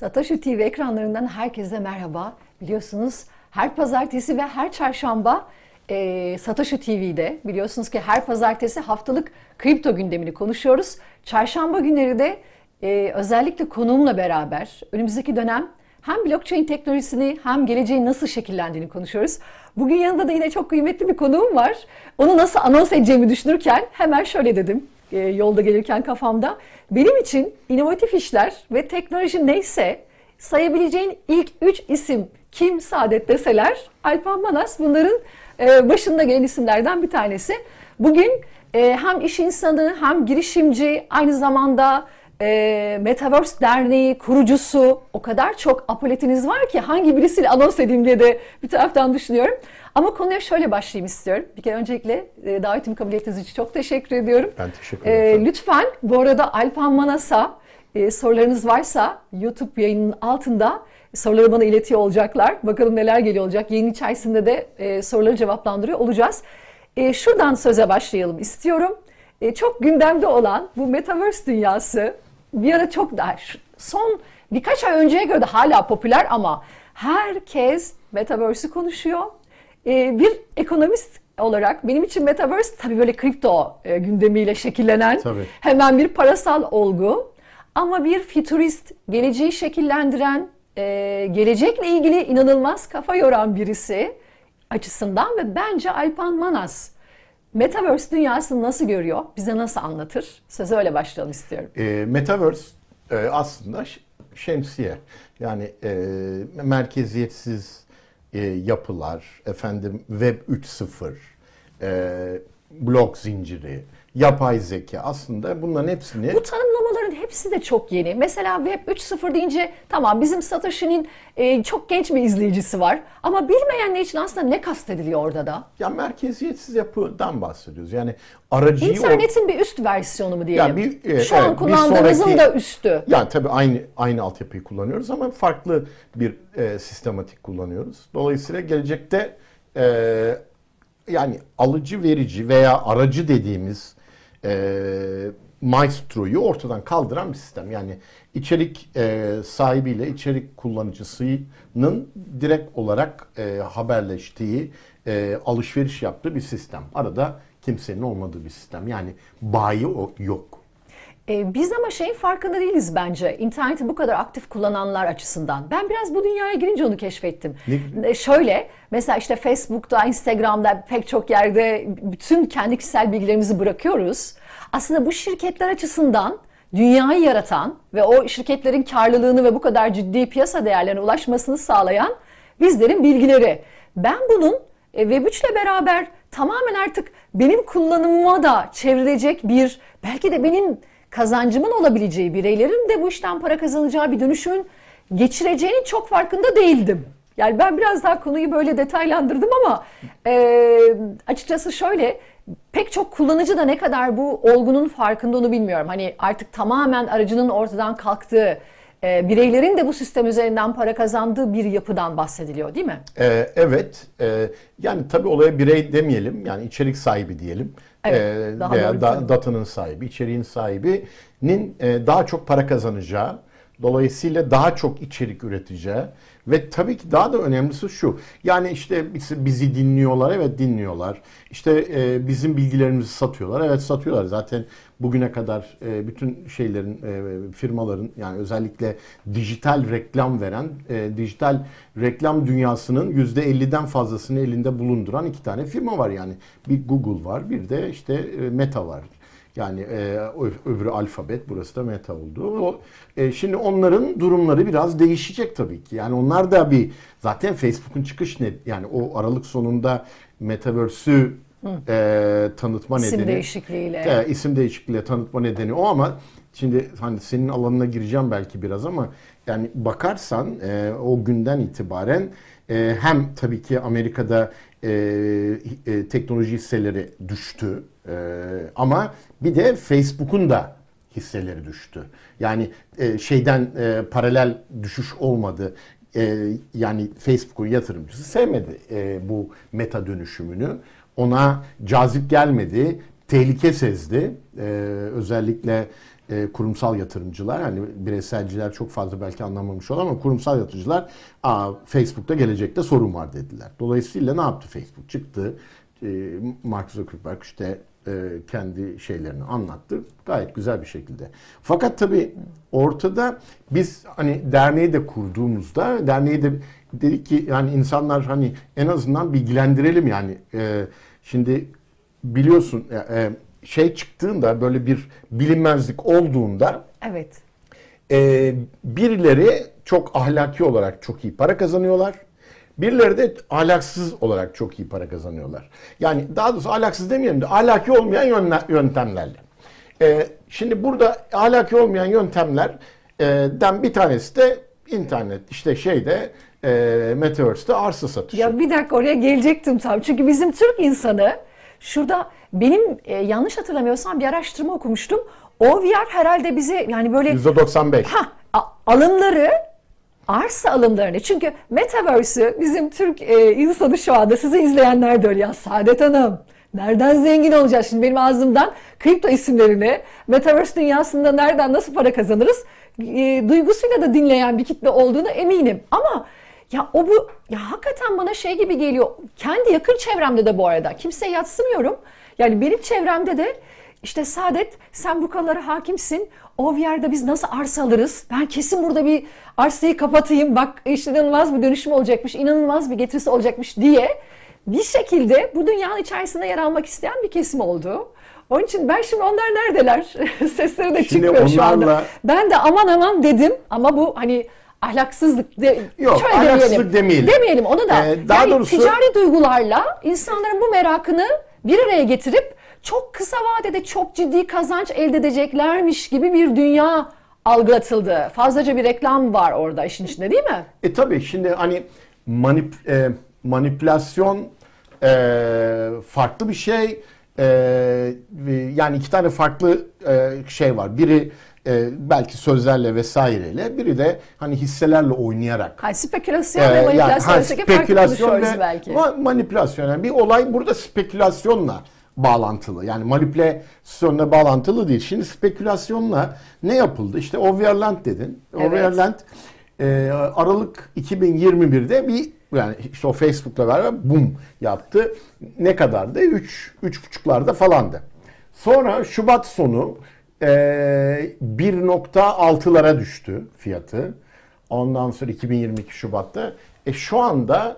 Satoshi TV ekranlarından herkese merhaba. Biliyorsunuz her pazartesi ve her çarşamba e, Satoshi TV'de biliyorsunuz ki her pazartesi haftalık kripto gündemini konuşuyoruz. Çarşamba günleri de e, özellikle konuğumla beraber önümüzdeki dönem hem blockchain teknolojisini hem geleceğin nasıl şekillendiğini konuşuyoruz. Bugün yanında da yine çok kıymetli bir konuğum var. Onu nasıl anons edeceğimi düşünürken hemen şöyle dedim e, yolda gelirken kafamda. Benim için inovatif işler ve teknoloji neyse sayabileceğin ilk üç isim kim saadet deseler Alpan Manas bunların e, başında gelen isimlerden bir tanesi. Bugün e, hem iş insanı hem girişimci aynı zamanda e, Metaverse Derneği kurucusu o kadar çok apoletiniz var ki hangi birisiyle anons edeyim diye de bir taraftan düşünüyorum. Ama konuya şöyle başlayayım istiyorum. Bir kere öncelikle e, davetimi kabul ettiğiniz için çok teşekkür ediyorum. Ben teşekkür ederim. E, lütfen bu arada Alpan Manas'a e, sorularınız varsa YouTube yayının altında soruları bana iletiyor olacaklar. Bakalım neler geliyor olacak. Yayın içerisinde de e, soruları cevaplandırıyor olacağız. E, şuradan söze başlayalım istiyorum. E, çok gündemde olan bu Metaverse dünyası bir ara çok daha son birkaç ay önceye göre de hala popüler ama herkes Metaverse'ü konuşuyor. Ee, bir ekonomist olarak benim için Metaverse tabii böyle kripto e, gündemiyle şekillenen tabii. hemen bir parasal olgu. Ama bir futurist, geleceği şekillendiren, e, gelecekle ilgili inanılmaz kafa yoran birisi açısından ve bence Alpan Manas Metaverse dünyasını nasıl görüyor? Bize nasıl anlatır? Söze öyle başlayalım istiyorum. E, Metaverse e, aslında şemsiye. Yani e, merkeziyetsiz e, yapılar, efendim Web 3.0, e, blok zinciri, yapay zeka aslında bunların hepsini... Bu tanımlamaların hepsi de çok yeni. Mesela Web 3.0 deyince tamam bizim Satoshi'nin e, çok genç bir izleyicisi var. Ama bilmeyenler için aslında ne kastediliyor orada da? Ya merkeziyetsiz yapıdan bahsediyoruz. Yani aracıyı... İnternetin o... bir üst versiyonu mu diyelim? Ya bir, e, Şu evet, an kullandığımızın sonraki... da üstü. Yani tabii aynı aynı altyapıyı kullanıyoruz ama farklı bir e, sistematik kullanıyoruz. Dolayısıyla gelecekte e, yani alıcı verici veya aracı dediğimiz e, maestroyu ortadan kaldıran bir sistem. Yani içerik e, sahibiyle içerik kullanıcısının direkt olarak e, haberleştiği, e, alışveriş yaptığı bir sistem. Arada kimsenin olmadığı bir sistem. Yani bayi yok. E, biz ama şeyin farkında değiliz bence. İnterneti bu kadar aktif kullananlar açısından. Ben biraz bu dünyaya girince onu keşfettim. Ne? E, şöyle mesela işte Facebook'ta, Instagram'da pek çok yerde bütün kendi kişisel bilgilerimizi bırakıyoruz. Aslında bu şirketler açısından dünyayı yaratan ve o şirketlerin karlılığını ve bu kadar ciddi piyasa değerlerine ulaşmasını sağlayan bizlerin bilgileri. Ben bunun e, Web3 ile beraber tamamen artık benim kullanımıma da çevrilecek bir belki de benim kazancımın olabileceği bireylerin de bu işten para kazanacağı bir dönüşümün geçireceğini çok farkında değildim. Yani ben biraz daha konuyu böyle detaylandırdım ama e, açıkçası şöyle pek çok kullanıcı da ne kadar bu olgunun farkında onu bilmiyorum. Hani artık tamamen aracının ortadan kalktığı, e, bireylerin de bu sistem üzerinden para kazandığı bir yapıdan bahsediliyor değil mi? Ee, evet. E, yani tabii olaya birey demeyelim. Yani içerik sahibi diyelim. Evet, e, daha veya da, datanın sahibi, içeriğin sahibinin e, daha çok para kazanacağı, dolayısıyla daha çok içerik üreteceği ve tabii ki daha da önemlisi şu. Yani işte bizi, dinliyorlar. Evet dinliyorlar. İşte e, bizim bilgilerimizi satıyorlar. Evet satıyorlar. Zaten bugüne kadar e, bütün şeylerin e, firmaların yani özellikle dijital reklam veren dijital reklam dünyasının %50'den fazlasını elinde bulunduran iki tane firma var yani. Bir Google var, bir de işte Meta var. Yani e, öbürü alfabet, burası da meta oldu. O, e, şimdi onların durumları biraz değişecek tabii ki. Yani onlar da bir zaten Facebook'un çıkış ne yani o Aralık sonunda Metaverse'ü e, tanıtma isim nedeni. İsim değişikliğiyle. E, isim değişikliğiyle tanıtma nedeni o ama şimdi hani senin alanına gireceğim belki biraz ama yani bakarsan e, o günden itibaren e, hem tabii ki Amerika'da e, e, teknoloji hisseleri düştü e, ama bir de Facebook'un da hisseleri düştü. Yani e, şeyden e, paralel düşüş olmadı. E, yani Facebook'un yatırımcısı sevmedi e, bu meta dönüşümünü. Ona cazip gelmedi, tehlike sezdi. E, özellikle e, kurumsal yatırımcılar hani bireyselciler çok fazla belki anlamamış olan ama kurumsal yatırımcılar Aa, Facebook'ta gelecekte sorun var dediler. Dolayısıyla ne yaptı Facebook? Çıktı e, Mark Zuckerberg işte e, kendi şeylerini anlattı. Gayet güzel bir şekilde. Fakat tabii ortada biz hani derneği de kurduğumuzda derneği de dedik ki yani insanlar hani en azından bilgilendirelim yani. E, şimdi biliyorsun e, şey çıktığında böyle bir bilinmezlik olduğunda Evet. E, birileri çok ahlaki olarak çok iyi para kazanıyorlar. Birileri de ahlaksız olarak çok iyi para kazanıyorlar. Yani daha doğrusu ahlaksız demeyelim de ahlaki olmayan yöntemlerle. Ee, şimdi burada ahlaki olmayan yöntemlerden bir tanesi de internet işte şeyde e, Metaverse'de arsa satışı. Ya bir dakika oraya gelecektim tam. Çünkü bizim Türk insanı şurada benim e, yanlış hatırlamıyorsam bir araştırma okumuştum. OVR herhalde bize yani böyle %95. Ha, alımları arsa alımlarını çünkü Metaverse'ü bizim Türk e, insanı şu anda sizi izleyenler de öyle ya Saadet Hanım nereden zengin olacağız şimdi benim ağzımdan kripto isimlerini Metaverse dünyasında nereden nasıl para kazanırız e, duygusuyla da dinleyen bir kitle olduğunu eminim ama ya o bu ya hakikaten bana şey gibi geliyor kendi yakın çevremde de bu arada kimseye yatsımıyorum yani benim çevremde de işte Saadet sen bu konulara hakimsin. OVR'da biz nasıl arsa alırız? Ben kesin burada bir arsayı kapatayım. Bak işte inanılmaz bir dönüşüm olacakmış, inanılmaz bir getirisi olacakmış diye bir şekilde bu dünyanın içerisinde yer almak isteyen bir kesim oldu. Onun için ben şimdi onlar neredeler? Sesleri de çıkmıyor onlarla... şu anda. Ben de aman aman dedim ama bu hani ahlaksızlık de, Yok, şöyle ahlaksızlık demeyelim. Demeyelim onu da. Ee, daha yani doğrusu... ticari duygularla insanların bu merakını bir araya getirip çok kısa vadede çok ciddi kazanç elde edeceklermiş gibi bir dünya algılatıldı. Fazlaca bir reklam var orada işin içinde değil mi? E tabii şimdi hani manip, e, manipülasyon e, farklı bir şey. E, yani iki tane farklı e, şey var. Biri e, belki sözlerle vesaireyle biri de hani hisselerle oynayarak. Ha, spekülasyon e, ve manipülasyon yani, spekülasyon ve belki. manipülasyon. Yani bir olay burada spekülasyonla bağlantılı. Yani manipülasyonla bağlantılı değil. Şimdi spekülasyonla ne yapıldı? İşte Overland dedin. Evet. Overland e, Aralık 2021'de bir yani işte o Facebook'la beraber bum yaptı. Ne kadardı? 3 3,5'larda falandı. Sonra Şubat sonu e, 1.6'lara düştü fiyatı. Ondan sonra 2022 Şubat'ta. E şu anda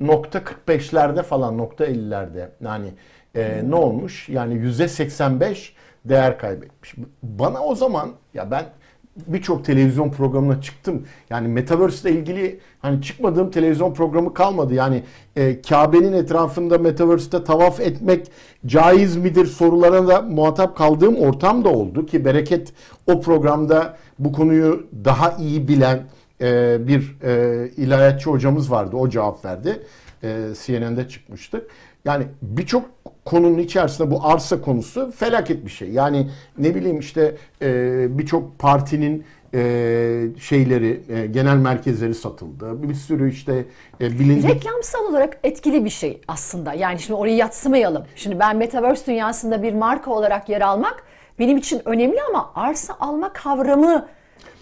nokta 45'lerde falan nokta 50'lerde yani e, ne olmuş? Yani yüzde 85 değer kaybetmiş. Bana o zaman ya ben birçok televizyon programına çıktım. Yani Metaverse ile ilgili hani çıkmadığım televizyon programı kalmadı. Yani e, Kabe'nin etrafında Metaverse'te tavaf etmek caiz midir sorularına da muhatap kaldığım ortam da oldu ki Bereket o programda bu konuyu daha iyi bilen e, bir e, ilahiyatçı hocamız vardı. O cevap verdi. E, CNN'de çıkmıştık. Yani birçok konunun içerisinde bu arsa konusu felaket bir şey. Yani ne bileyim işte e, birçok partinin e, şeyleri, e, genel merkezleri satıldı. Bir sürü işte e, bilindik... Reklamsal olarak etkili bir şey aslında. Yani şimdi orayı yatsımayalım. Şimdi ben Metaverse dünyasında bir marka olarak yer almak benim için önemli ama arsa alma kavramı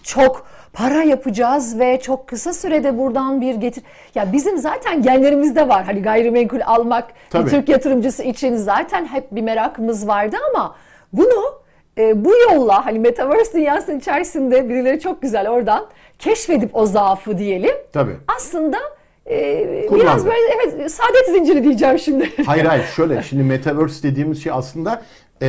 çok para yapacağız ve çok kısa sürede buradan bir getir. Ya bizim zaten genlerimizde var. Hani gayrimenkul almak Tabii. bir Türk yatırımcısı için zaten hep bir merakımız vardı ama bunu e, bu yolla hani metaverse dünyasının içerisinde birileri çok güzel oradan keşfedip o zaafı diyelim. Tabii. Aslında e, biraz böyle evet saadet zinciri diyeceğim şimdi. Hayır hayır şöyle şimdi metaverse dediğimiz şey aslında e,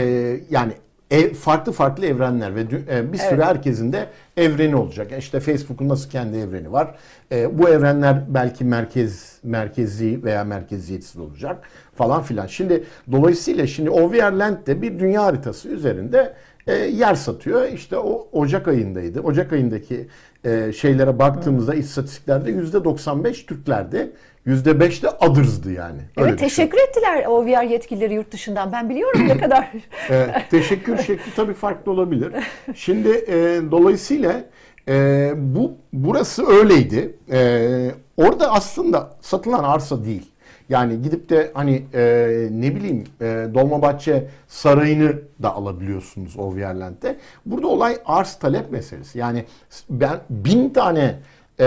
yani ev, farklı farklı evrenler ve e, bir sürü evet. herkesin de evreni olacak. İşte Facebook'un nasıl kendi evreni var. E, bu evrenler belki merkez merkezi veya merkeziyetsiz olacak falan filan. Şimdi dolayısıyla şimdi OVRland de bir dünya haritası üzerinde e, yer satıyor. İşte o Ocak ayındaydı. Ocak ayındaki e, şeylere baktığımızda istatistiklerde %95 Türklerdi. %5 de others'dı yani. Öyle evet teşekkür düşün. ettiler OVR yetkilileri yurt dışından. Ben biliyorum ne kadar. e, teşekkür şekli tabii farklı olabilir. Şimdi e, dolayısıyla e, bu burası öyleydi. E, orada aslında satılan arsa değil. Yani gidip de hani e, ne bileyim e, Dolmabahçe Sarayı'nı da alabiliyorsunuz Overland'de. Burada olay arz talep meselesi. Yani ben bin tane e,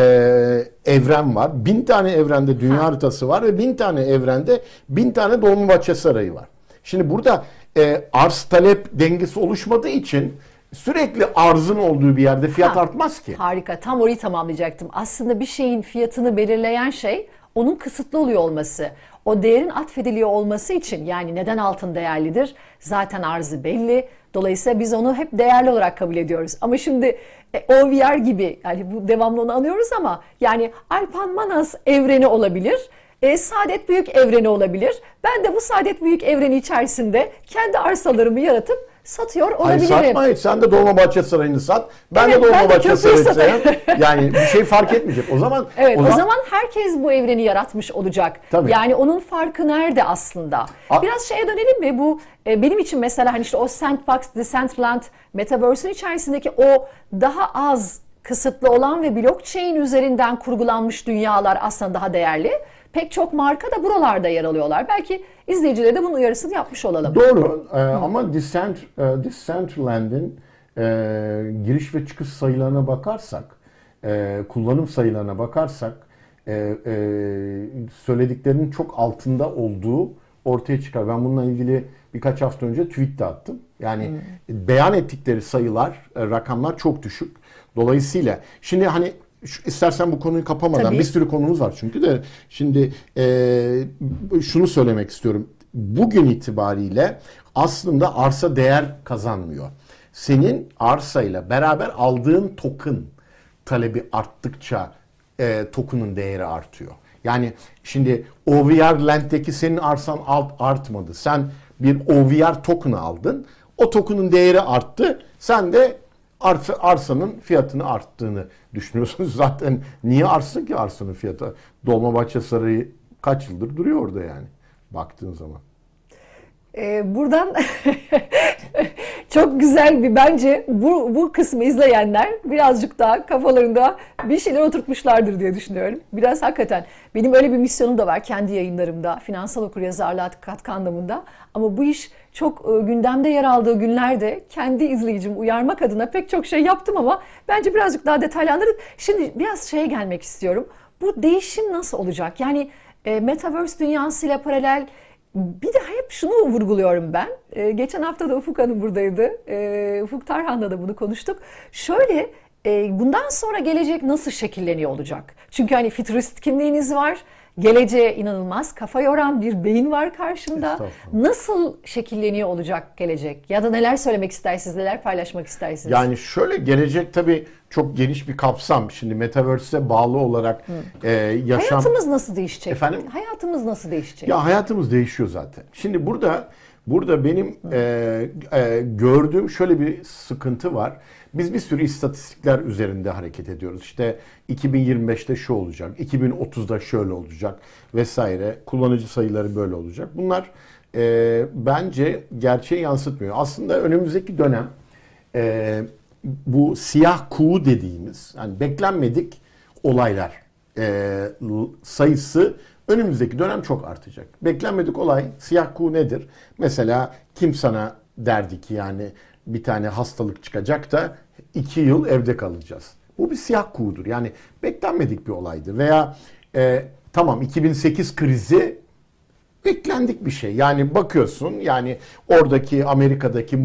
evren var. Bin tane evrende dünya haritası var ve bin tane evrende bin tane Dolmabahçe Sarayı var. Şimdi burada e, arz talep dengesi oluşmadığı için sürekli arzın olduğu bir yerde fiyat ha, artmaz ki. Harika. Tam orayı tamamlayacaktım. Aslında bir şeyin fiyatını belirleyen şey onun kısıtlı oluyor olması. O değerin atfediliyor olması için yani neden altın değerlidir? Zaten arzı belli. Dolayısıyla biz onu hep değerli olarak kabul ediyoruz. Ama şimdi e, OVR gibi yani bu devamlı onu anıyoruz ama yani Alpan Manas evreni olabilir. E, Saadet Büyük evreni olabilir. Ben de bu Saadet Büyük evreni içerisinde kendi arsalarımı yaratıp satıyor olabilirim. Hayır satma hiç. Sen de Dolmabahçe Sarayı'nı sat. Ben evet, de Dolmabahçe Sarayı'nı satayım. Yani bir şey fark etmeyecek. O zaman Evet o, o zaman, zaman herkes bu evreni yaratmış olacak. Tabii. Yani onun farkı nerede aslında? A Biraz şeye dönelim mi? Bu e, benim için mesela hani işte o Sandbox, Decentraland, Metaverse'ün içerisindeki o daha az kısıtlı olan ve blockchain üzerinden kurgulanmış dünyalar aslında daha değerli. Pek çok marka da buralarda yer alıyorlar. Belki izleyicilere de bunun uyarısını yapmış olalım. Doğru ee, ama Decent, e, Decentraland'in e, giriş ve çıkış sayılarına bakarsak, e, kullanım sayılarına bakarsak e, e, söylediklerinin çok altında olduğu ortaya çıkar. Ben bununla ilgili birkaç hafta önce tweet de attım. Yani hmm. beyan ettikleri sayılar, e, rakamlar çok düşük. Dolayısıyla şimdi hani şu, istersen bu konuyu kapamadan Tabii. bir sürü konumuz var çünkü de şimdi e, şunu söylemek istiyorum. Bugün itibariyle aslında arsa değer kazanmıyor. Senin arsayla beraber aldığın token talebi arttıkça e, token'ın değeri artıyor. Yani şimdi OVR Land'deki senin arsan alt artmadı. Sen bir OVR token aldın. O token'ın değeri arttı. Sen de arsa, arsanın fiyatını arttığını düşünüyorsunuz. Zaten niye artsın ki arsanın fiyatı? Dolmabahçe Sarayı kaç yıldır duruyor orada yani baktığın zaman. Ee, buradan çok güzel bir bence bu, bu kısmı izleyenler birazcık daha kafalarında bir şeyler oturtmuşlardır diye düşünüyorum. Biraz hakikaten benim öyle bir misyonum da var kendi yayınlarımda finansal okuryazarlığa katkı anlamında. Ama bu iş çok e, gündemde yer aldığı günlerde kendi izleyicim uyarmak adına pek çok şey yaptım ama bence birazcık daha detaylandırıp şimdi biraz şeye gelmek istiyorum. Bu değişim nasıl olacak? Yani e, Metaverse dünyasıyla paralel bir de hep şunu vurguluyorum ben. Ee, geçen hafta da Ufuk Hanım buradaydı. Ee, Ufuk Tarhan'la da bunu konuştuk. Şöyle e, bundan sonra gelecek nasıl şekilleniyor olacak? Çünkü hani futurist kimliğiniz var. Geleceğe inanılmaz kafa yoran bir beyin var karşımda. Nasıl şekilleniyor olacak gelecek? Ya da neler söylemek istersiniz, neler paylaşmak istersiniz? Yani şöyle gelecek tabii çok geniş bir kapsam. Şimdi Metaverse'e bağlı olarak e, yaşam... Hayatımız nasıl değişecek? Efendim? Hayatımız nasıl değişecek? Ya hayatımız değişiyor zaten. Şimdi burada burada benim e, e, gördüğüm şöyle bir sıkıntı var. Biz bir sürü istatistikler üzerinde hareket ediyoruz. İşte 2025'te şu olacak, 2030'da şöyle olacak vesaire. Kullanıcı sayıları böyle olacak. Bunlar e, bence gerçeği yansıtmıyor. Aslında önümüzdeki dönem e, bu siyah kuğu dediğimiz yani beklenmedik olaylar e, sayısı önümüzdeki dönem çok artacak. Beklenmedik olay siyah kuğu nedir? Mesela kim sana derdi ki yani bir tane hastalık çıkacak da iki yıl evde kalacağız. Bu bir siyah kuğudur. Yani beklenmedik bir olaydır. Veya e, tamam 2008 krizi beklendik bir şey. Yani bakıyorsun yani oradaki Amerika'daki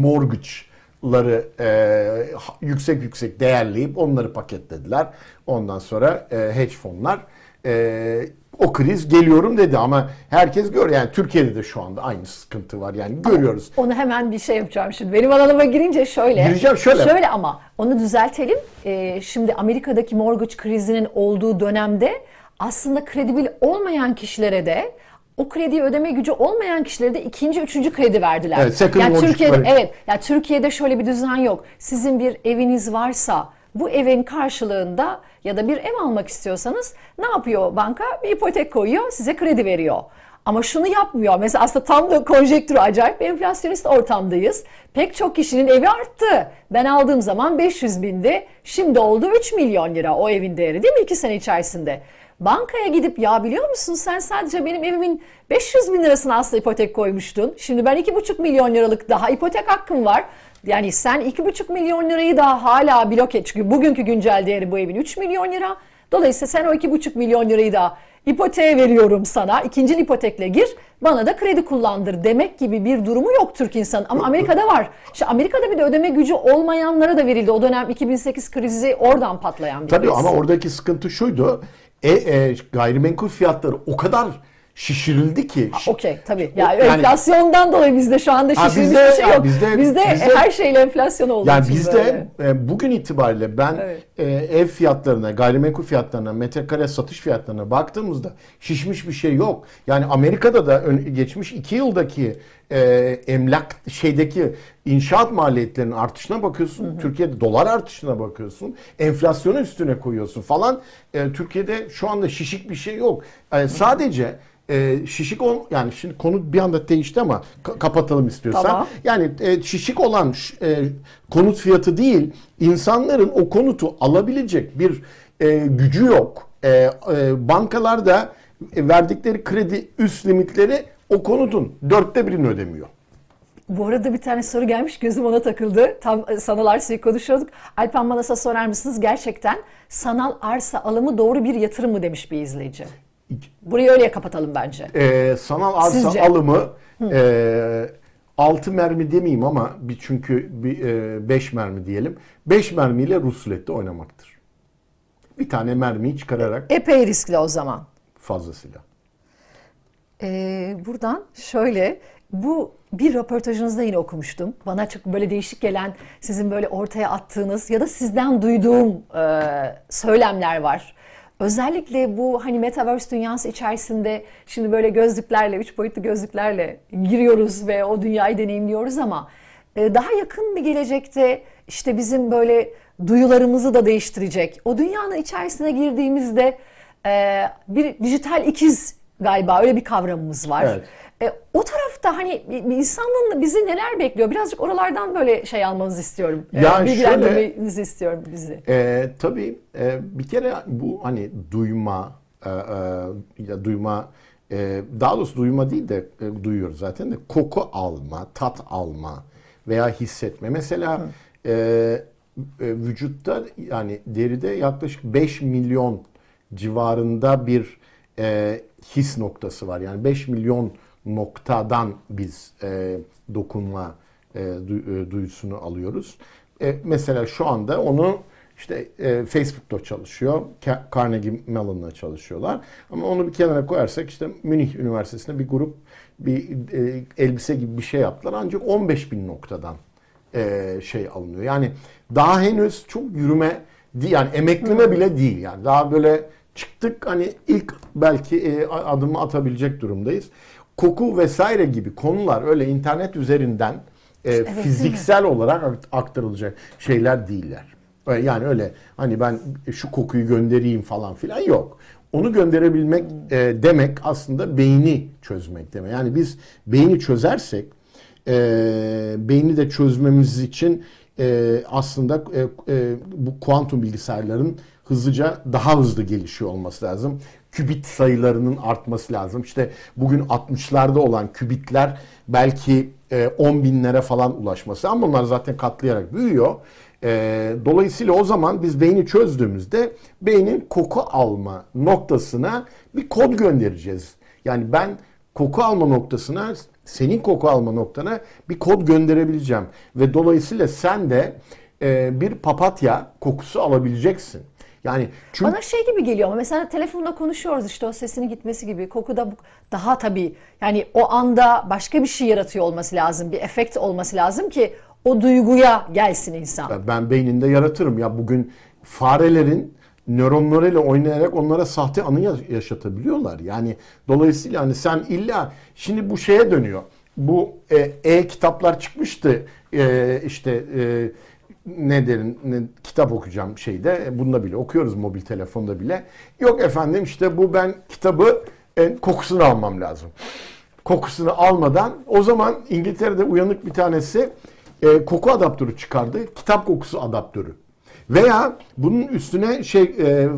mortgage'ları e, yüksek yüksek değerleyip onları paketlediler. Ondan sonra e, hedge fonlar e, o kriz geliyorum dedi ama herkes gör yani Türkiye'de de şu anda aynı sıkıntı var yani görüyoruz. Onu hemen bir şey yapacağım şimdi. Benim alanıma girince şöyle. Gireceğim şöyle. Şöyle ama onu düzeltelim. Ee, şimdi Amerika'daki mortgage krizinin olduğu dönemde aslında kredibil olmayan kişilere de o krediyi ödeme gücü olmayan kişilere de ikinci, üçüncü kredi verdiler. Evet, second yani Türkiye'de evet, ya yani Türkiye'de şöyle bir düzen yok. Sizin bir eviniz varsa bu evin karşılığında ya da bir ev almak istiyorsanız ne yapıyor banka? Bir ipotek koyuyor, size kredi veriyor. Ama şunu yapmıyor. Mesela aslında tam da konjektürü acayip bir enflasyonist ortamdayız. Pek çok kişinin evi arttı. Ben aldığım zaman 500 bindi. Şimdi oldu 3 milyon lira o evin değeri değil mi 2 sene içerisinde? Bankaya gidip ya biliyor musun sen sadece benim evimin 500 bin lirasını aslında ipotek koymuştun. Şimdi ben 2,5 milyon liralık daha ipotek hakkım var. Yani sen 2,5 milyon lirayı daha hala blok et. Çünkü bugünkü güncel değeri bu evin 3 milyon lira. Dolayısıyla sen o 2,5 milyon lirayı da ipoteğe veriyorum sana. İkinci ipotekle gir. Bana da kredi kullandır demek gibi bir durumu yok Türk insanın. Ama Amerika'da var. İşte Amerika'da bir de ödeme gücü olmayanlara da verildi. O dönem 2008 krizi oradan patlayan bir Tabii kriz. ama oradaki sıkıntı şuydu. E, e, gayrimenkul fiyatları o kadar şişirildi ki. Okey tabii. Yani, yani enflasyondan dolayı bizde şu anda şişirilmiş bizde, bir şey yok. Bizde, bizde, bizde her şeyle enflasyon olduğu yani bizde e, bugün itibariyle ben evet. e, ev fiyatlarına, gayrimenkul fiyatlarına, metrekare satış fiyatlarına baktığımızda şişmiş bir şey yok. Yani Amerika'da da ön, geçmiş iki yıldaki e, emlak şeydeki inşaat maliyetlerinin artışına bakıyorsun. Hı hı. Türkiye'de dolar artışına bakıyorsun. Enflasyonu üstüne koyuyorsun falan. E, Türkiye'de şu anda şişik bir şey yok. E, sadece e, şişik ol yani şimdi konu bir anda değişti ama ka- kapatalım istiyorsan. Tamam. Yani e, şişik olan e, konut fiyatı değil, insanların o konutu alabilecek bir e, gücü yok. E, e, bankalarda verdikleri kredi üst limitleri o konutun dörtte birini ödemiyor. Bu arada bir tane soru gelmiş gözüm ona takıldı. Tam e, sanal arsayı konuşuyorduk. Alpan Manas'a sorar mısınız? Gerçekten sanal arsa alımı doğru bir yatırım mı demiş bir izleyici. Burayı öyle kapatalım bence. Ee, sanal arsa Sizce? alımı e, 6 mermi demeyeyim ama bir çünkü 5 e, mermi diyelim. 5 mermiyle rusulette oynamaktır. Bir tane mermiyi çıkararak. Epey riskli o zaman. Fazlasıyla. Ee, buradan şöyle bu bir röportajınızda yine okumuştum. Bana çok böyle değişik gelen sizin böyle ortaya attığınız ya da sizden duyduğum e, söylemler var. Özellikle bu hani metaverse dünyası içerisinde şimdi böyle gözlüklerle, üç boyutlu gözlüklerle giriyoruz ve o dünyayı deneyimliyoruz ama e, daha yakın bir gelecekte işte bizim böyle duyularımızı da değiştirecek. O dünyanın içerisine girdiğimizde e, bir dijital ikiz galiba öyle bir kavramımız var. Evet. E, o tarafta hani insanlığın bizi neler bekliyor? Birazcık oralardan böyle şey almanızı istiyorum. E, yani Bilgilendirmenizi istiyorum bizi. E, tabii e, bir kere bu hani duyma e, e, ya duyma e, daha doğrusu duyma değil de e, duyuyoruz zaten de koku alma, tat alma veya hissetme. Mesela e, e, vücutta yani deride yaklaşık 5 milyon civarında bir e, his noktası var. Yani 5 milyon noktadan biz e, dokunma e, e, duyusunu alıyoruz. E, mesela şu anda onu işte e, Facebook'ta çalışıyor, Carnegie Mellon'la çalışıyorlar. Ama onu bir kenara koyarsak işte Münih Üniversitesi'nde bir grup bir e, elbise gibi bir şey yaptılar. Ancak 15 bin noktadan e, şey alınıyor. Yani daha henüz çok yürüme yani emekleme bile değil yani. Daha böyle çıktık hani ilk belki e, adımı atabilecek durumdayız koku vesaire gibi konular öyle internet üzerinden e, evet, fiziksel olarak aktarılacak şeyler değiller. E, yani öyle hani ben şu kokuyu göndereyim falan filan yok. Onu gönderebilmek e, demek aslında beyni çözmek demek. Yani biz beyni çözersek e, beyni de çözmemiz için e, aslında e, e, bu kuantum bilgisayarların hızlıca daha hızlı gelişiyor olması lazım kübit sayılarının artması lazım. İşte bugün 60'larda olan kübitler belki 10 e, binlere falan ulaşması ama bunlar zaten katlayarak büyüyor. E, dolayısıyla o zaman biz beyni çözdüğümüzde beynin koku alma noktasına bir kod göndereceğiz. Yani ben koku alma noktasına senin koku alma noktana bir kod gönderebileceğim. Ve dolayısıyla sen de e, bir papatya kokusu alabileceksin. Yani çünkü... Bana şey gibi geliyor ama mesela telefonda konuşuyoruz işte o sesinin gitmesi gibi. Koku da daha tabii yani o anda başka bir şey yaratıyor olması lazım. Bir efekt olması lazım ki o duyguya gelsin insan. Ben beyninde yaratırım. Ya bugün farelerin nöronlarıyla oynayarak onlara sahte anı yaşatabiliyorlar. Yani dolayısıyla hani sen illa şimdi bu şeye dönüyor. Bu e-kitaplar e çıkmıştı. E, işte e, ne derin ne, kitap okuyacağım şeyde bunda bile okuyoruz mobil telefonda bile. Yok efendim işte bu ben kitabı e, kokusunu almam lazım. Kokusunu almadan o zaman İngiltere'de uyanık bir tanesi e, koku adaptörü çıkardı. Kitap kokusu adaptörü. Veya bunun üstüne şey e, e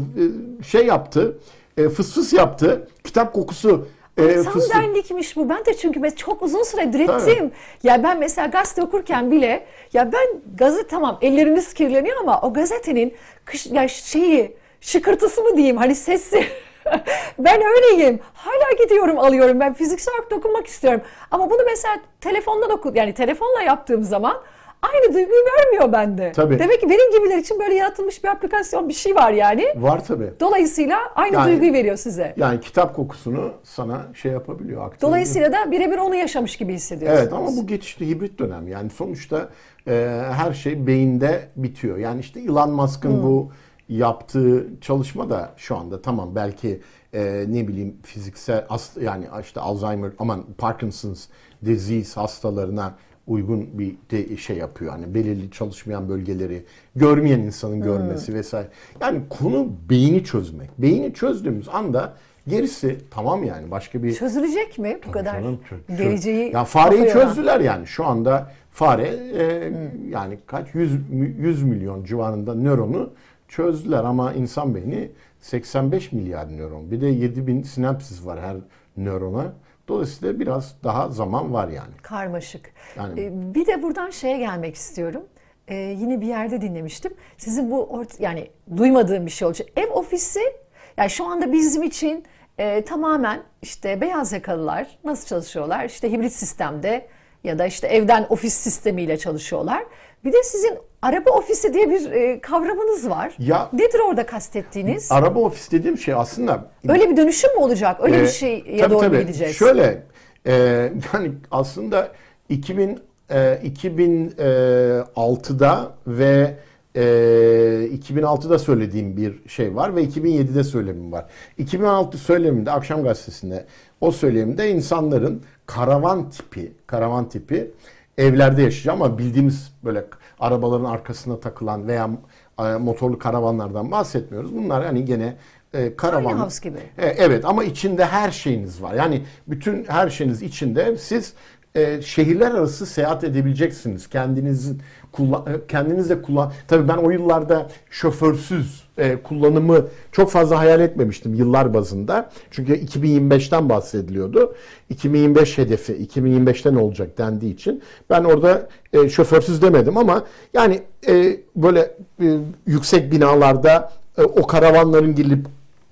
şey yaptı. E, fıs fıs yaptı. Kitap kokusu e, Sandallikmiş bu. Ben de çünkü ben çok uzun süre direttim. Ya ben mesela gazete okurken bile ya ben gazete tamam ellerimiz kirleniyor ama o gazetenin kış, ya şeyi şıkırtısı mı diyeyim hani sesi ben öyleyim. Hala gidiyorum alıyorum. Ben fiziksel olarak dokunmak istiyorum. Ama bunu mesela telefonla oku yani telefonla yaptığım zaman aynı duyguyu vermiyor bende. Tabii. Demek ki benim gibiler için böyle yaratılmış bir aplikasyon bir şey var yani. Var tabii. Dolayısıyla aynı yani, duyguyu veriyor size. Yani kitap kokusunu sana şey yapabiliyor. Dolayısıyla da birebir onu yaşamış gibi hissediyorsunuz. Evet ama bu geçişli hibrit dönem. Yani sonuçta e, her şey beyinde bitiyor. Yani işte Elon Musk'ın hmm. bu yaptığı çalışma da şu anda tamam belki e, ne bileyim fiziksel yani işte Alzheimer aman Parkinson's disease hastalarına uygun bir de şey yapıyor. Hani belirli çalışmayan bölgeleri görmeyen insanın görmesi hmm. vesaire. Yani konu beyni çözmek. Beyni çözdüğümüz anda gerisi tamam yani başka bir çözülecek mi bu Tabii kadar canım, çö- geleceği ya fareyi çözdüler yani şu anda fare e, hmm. yani kaç 100 100 milyon civarında nöronu çözdüler ama insan beyni 85 milyar nöron. Bir de 7000 sinapsis var her nörona. Dolayısıyla biraz daha zaman var yani. Karmaşık. Yani, ee, bir de buradan şeye gelmek istiyorum. Ee, yine bir yerde dinlemiştim. Sizin bu ort yani duymadığım bir şey olacak. Ev ofisi yani şu anda bizim için e, tamamen işte beyaz yakalılar nasıl çalışıyorlar? İşte hibrit sistemde ya da işte evden ofis sistemiyle çalışıyorlar. Bir de sizin araba ofisi diye bir e, kavramınız var. Ya, Nedir orada kastettiğiniz? Araba ofis dediğim şey aslında... Öyle bir dönüşüm mü olacak? Öyle e, bir şeye tabii, doğru tabii. gideceğiz? Şöyle, e, yani aslında 2000 e, 2006'da ve e, 2006'da söylediğim bir şey var ve 2007'de söylemim var. 2006 söylemimde Akşam Gazetesi'nde o söylemimde insanların karavan tipi, karavan tipi evlerde yaşayacağım ama bildiğimiz böyle arabaların arkasına takılan veya e, motorlu karavanlardan bahsetmiyoruz. Bunlar hani gene e, karavan. Tiny house gibi. E, evet ama içinde her şeyiniz var. Yani bütün her şeyiniz içinde siz e, şehirler arası seyahat edebileceksiniz. Kendinizin kullan, kendinizle kullan. Tabii ben o yıllarda şoförsüz e, kullanımı çok fazla hayal etmemiştim yıllar bazında. Çünkü 2025'ten bahsediliyordu. 2025 hedefi 2025'te ne olacak dendiği için ben orada e, şoförsüz demedim ama yani e, böyle e, yüksek binalarda e, o karavanların girip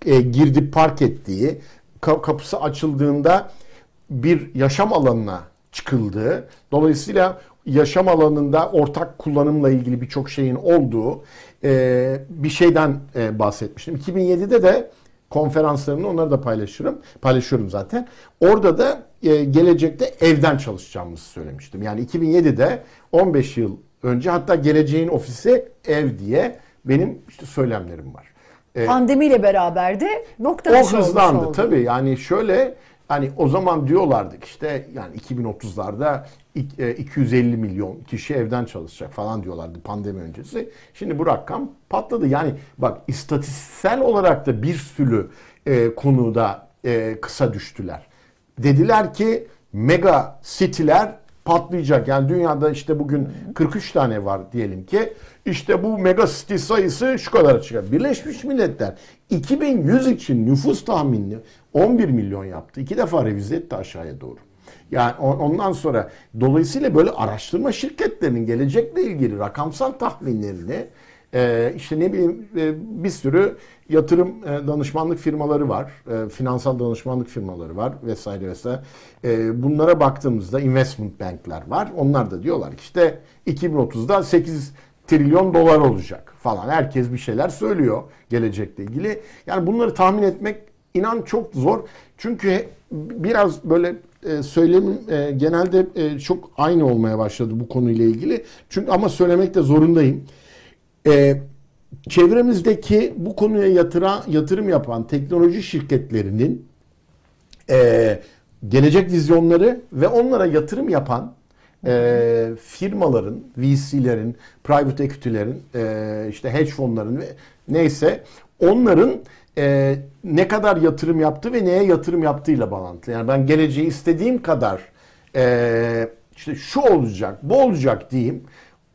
e, girdip park ettiği kapısı açıldığında bir yaşam alanına çıkıldığı dolayısıyla yaşam alanında ortak kullanımla ilgili birçok şeyin olduğu e, bir şeyden e, bahsetmiştim. 2007'de de konferanslarımda onları da paylaşırım. Paylaşıyorum zaten. Orada da e, gelecekte evden çalışacağımızı söylemiştim. Yani 2007'de 15 yıl önce hatta geleceğin ofisi ev diye benim işte söylemlerim var. E, Pandemiyle beraber de nokta O hızlandı tabii. Yani şöyle Hani o zaman diyorlardık işte yani 2030'larda 250 e, milyon kişi evden çalışacak falan diyorlardı pandemi öncesi. Şimdi bu rakam patladı. Yani bak istatistiksel olarak da bir sürü e, konuda e, kısa düştüler. Dediler ki mega city'ler patlayacak. Yani dünyada işte bugün 43 tane var diyelim ki. İşte bu mega city sayısı şu kadar çıkar. Birleşmiş Milletler 2100 için nüfus tahminini 11 milyon yaptı. İki defa revize etti aşağıya doğru. Yani ondan sonra dolayısıyla böyle araştırma şirketlerinin gelecekle ilgili rakamsal tahminlerini e, işte ne bileyim e, bir sürü yatırım e, danışmanlık firmaları var, finansal danışmanlık firmaları var vesaire vesaire. bunlara baktığımızda investment bankler var. Onlar da diyorlar ki işte 2030'da 8 trilyon dolar olacak falan. Herkes bir şeyler söylüyor gelecekle ilgili. Yani bunları tahmin etmek inan çok zor. Çünkü biraz böyle e, e, genelde e, çok aynı olmaya başladı bu konuyla ilgili. Çünkü ama söylemek de zorundayım. E, çevremizdeki bu konuya yatıra, yatırım yapan teknoloji şirketlerinin gelecek vizyonları ve onlara yatırım yapan e, firmaların, VC'lerin, private equity'lerin, e, işte hedge fonların ve neyse onların e, ne kadar yatırım yaptı ve neye yatırım yaptığıyla bağlantılı. Yani ben geleceği istediğim kadar e, işte şu olacak, bu olacak diyeyim.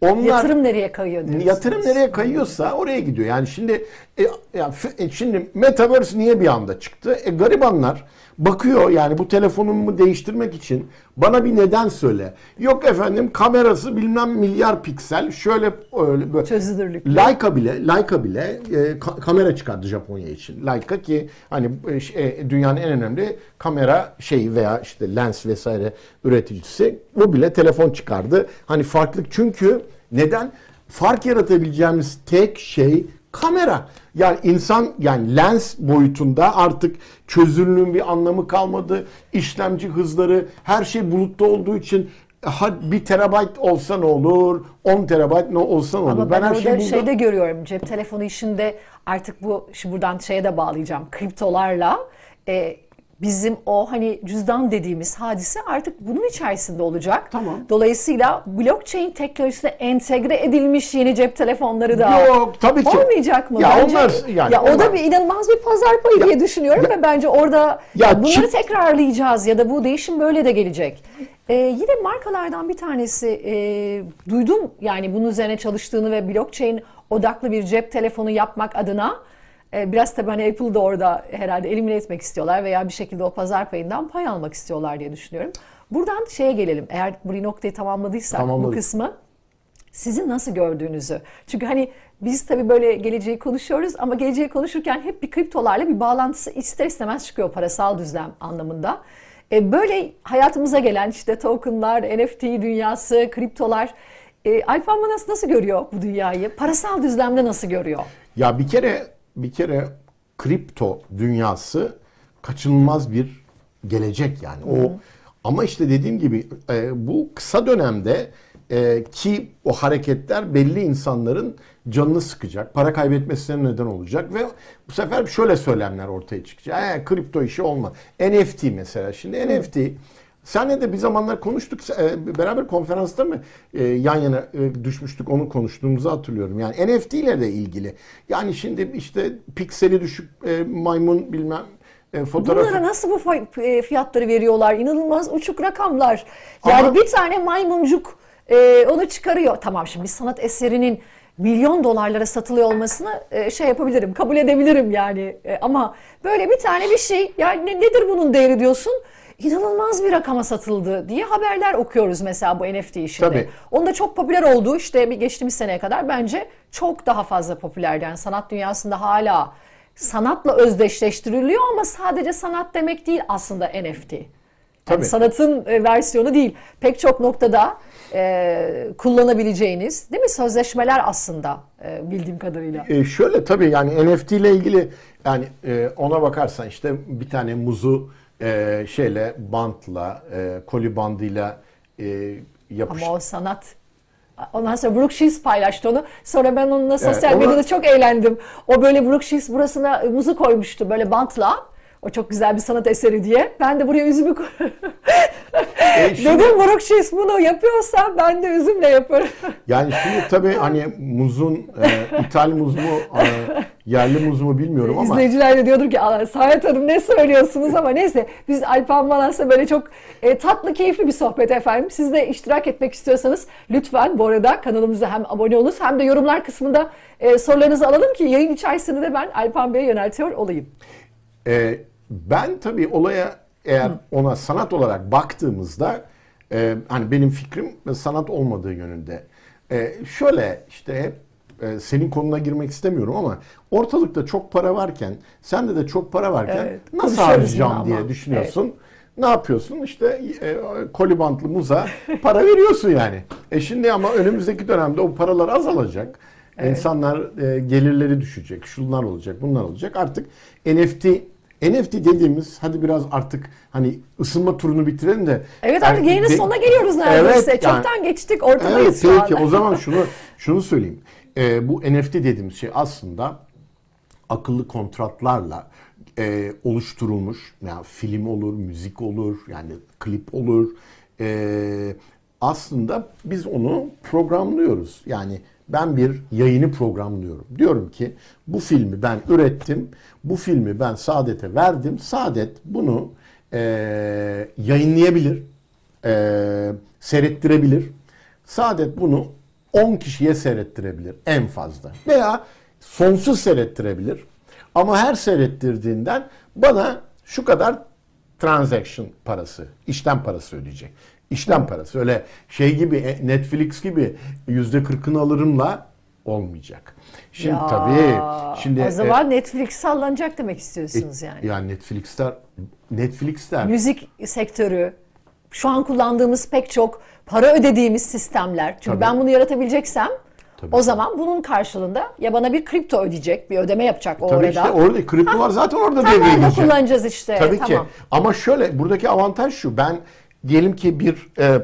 Onlar, yatırım nereye kayıyor diyorsunuz? Yatırım nereye kayıyorsa oraya gidiyor. Yani şimdi e, yani, e, şimdi Metaverse niye bir anda çıktı? E, garibanlar bakıyor yani bu telefonumu değiştirmek için bana bir neden söyle. Yok efendim kamerası bilmem milyar piksel şöyle öyle böyle. Çözünürlük. Leica bile Leica bile e, ka- kamera çıkardı Japonya için. Leica ki hani e, şey, dünyanın en önemli kamera şey veya işte lens vesaire üreticisi o bile telefon çıkardı. Hani farklı çünkü neden? Fark yaratabileceğimiz tek şey kamera. Yani insan yani lens boyutunda artık çözünürlüğün bir anlamı kalmadı. İşlemci hızları her şey bulutta olduğu için bir terabayt olsa ne olur, 10 terabayt ne olsa ne olur. Ama ben, ben her şeyi şeyde görüyorum. Cep telefonu işinde artık bu şu buradan şeye de bağlayacağım. Kriptolarla e, bizim o hani cüzdan dediğimiz hadise artık bunun içerisinde olacak. Tamam. Dolayısıyla blockchain teknolojisine entegre edilmiş yeni cep telefonları da Yok tabii ki. Olmayacak mı? Ya bence, onlar yani ya onlar, o da bir inanılmaz bir pazar payı ya, diye düşünüyorum ya, ve bence orada ya, bunları çip, tekrarlayacağız ya da bu değişim böyle de gelecek. Ee, yine markalardan bir tanesi e, duydum yani bunun üzerine çalıştığını ve blockchain odaklı bir cep telefonu yapmak adına biraz tabii hani Apple da orada herhalde elimine etmek istiyorlar veya bir şekilde o pazar payından pay almak istiyorlar diye düşünüyorum. Buradan şeye gelelim. Eğer bu noktayı tamamladıysak Tamamladık. bu kısmı sizin nasıl gördüğünüzü. Çünkü hani biz tabii böyle geleceği konuşuyoruz ama geleceği konuşurken hep bir kriptolarla bir bağlantısı ister istemez çıkıyor parasal düzlem anlamında. E, böyle hayatımıza gelen işte tokenlar, NFT dünyası, kriptolar e, Alpan Manas nasıl görüyor bu dünyayı? Parasal düzlemde nasıl görüyor? Ya bir kere bir kere kripto dünyası kaçınılmaz bir gelecek yani. O ama işte dediğim gibi e, bu kısa dönemde e, ki o hareketler belli insanların canını sıkacak, para kaybetmesine neden olacak ve bu sefer şöyle söylemler ortaya çıkacak. E, kripto işi olmaz. NFT mesela. Şimdi Hı. NFT Senle de bir zamanlar konuştuk. E, beraber konferansta mı e, yan yana e, düşmüştük onu konuştuğumuzu hatırlıyorum. Yani NFT ile de ilgili. Yani şimdi işte pikseli düşük maymun bilmem fotoğrafı. Bunlara nasıl bu fiyatları veriyorlar? İnanılmaz uçuk rakamlar. Yani Ama... bir tane maymuncuk onu çıkarıyor. Tamam şimdi sanat eserinin milyon dolarlara satılıyor olmasını şey yapabilirim, kabul edebilirim yani. Ama böyle bir tane bir şey yani nedir bunun değeri diyorsun? İnanılmaz bir rakama satıldı diye haberler okuyoruz mesela bu NFT işinde. Tabii. Onda çok popüler olduğu işte bir geçtiğimiz seneye kadar bence çok daha fazla popülerdi. Yani sanat dünyasında hala sanatla özdeşleştiriliyor ama sadece sanat demek değil aslında NFT. Yani Tabii. sanatın e, versiyonu değil. Pek çok noktada e, kullanabileceğiniz değil mi sözleşmeler aslında e, bildiğim kadarıyla. E şöyle tabii yani NFT ile ilgili yani e, ona bakarsan işte bir tane muzu e, şeyle bantla, e, koli bandıyla e, yapış. Ama o sanat. Ondan sonra Brooke Shields paylaştı onu. Sonra ben onunla sosyal evet, medyada çok eğlendim. O böyle Brooke Shields burasına muzu koymuştu böyle bantla. O çok güzel bir sanat eseri diye. Ben de buraya üzümü e şimdi, Dedim Brooke Shields bunu yapıyorsa ben de üzümle yaparım. yani şimdi tabii hani muzun e, ithal muz mu e, yerli muz mu bilmiyorum ama. İzleyiciler de diyordur ki Sayet Hanım ne söylüyorsunuz ama neyse biz Alpan Balas'la böyle çok e, tatlı keyifli bir sohbet efendim. Siz de iştirak etmek istiyorsanız lütfen bu arada kanalımıza hem abone olunuz hem de yorumlar kısmında e, sorularınızı alalım ki yayın içerisinde de ben Alpan Bey'e yöneltiyor olayım. E, ben tabii olaya eğer ona sanat olarak baktığımızda e, hani benim fikrim sanat olmadığı yönünde. E, şöyle işte hep e, senin konuna girmek istemiyorum ama ortalıkta çok para varken, sende de çok para varken evet, nasıl harcayacağım diye düşünüyorsun. Evet. Ne yapıyorsun? İşte e, kolibantlı muza para veriyorsun yani. E şimdi ama önümüzdeki dönemde o paralar azalacak. Evet. İnsanlar e, gelirleri düşecek. Şunlar olacak, bunlar olacak. Artık NFT NFT dediğimiz hadi biraz artık hani ısınma turunu bitirelim de. Evet artık yani, yayının sonuna geliyoruz neredeyse. Evet, Çoktan yani, geçtik ortadayız evet, şu peki, anda. o zaman şunu şunu söyleyeyim. Ee, bu NFT dediğimiz şey aslında akıllı kontratlarla e, oluşturulmuş. Yani film olur, müzik olur, yani klip olur. E, aslında biz onu programlıyoruz. Yani ben bir yayını programlıyorum. Diyorum ki bu filmi ben ürettim. Bu filmi ben Saadet'e verdim. Saadet bunu e, yayınlayabilir. E, seyrettirebilir. Saadet bunu 10 kişiye seyrettirebilir en fazla. Veya sonsuz seyrettirebilir. Ama her seyrettirdiğinden bana şu kadar transaction parası, işlem parası ödeyecek. İşlem parası. Öyle şey gibi e, Netflix gibi yüzde kırkını alırımla olmayacak. Şimdi ya, tabii şimdi o zaman e, Netflix sallanacak demek istiyorsunuz e, yani. Yani Netflix'ler Netflix'ler müzik sektörü şu an kullandığımız pek çok para ödediğimiz sistemler. Çünkü tabii. ben bunu yaratabileceksem Tabii. O zaman bunun karşılığında ya bana bir kripto ödeyecek, bir ödeme yapacak o Tabii orada. işte orada kriptolar zaten orada devreye girecek. Kullanacağız işte. Tabii tamam. ki. Ama şöyle buradaki avantaj şu. Ben diyelim ki bir e,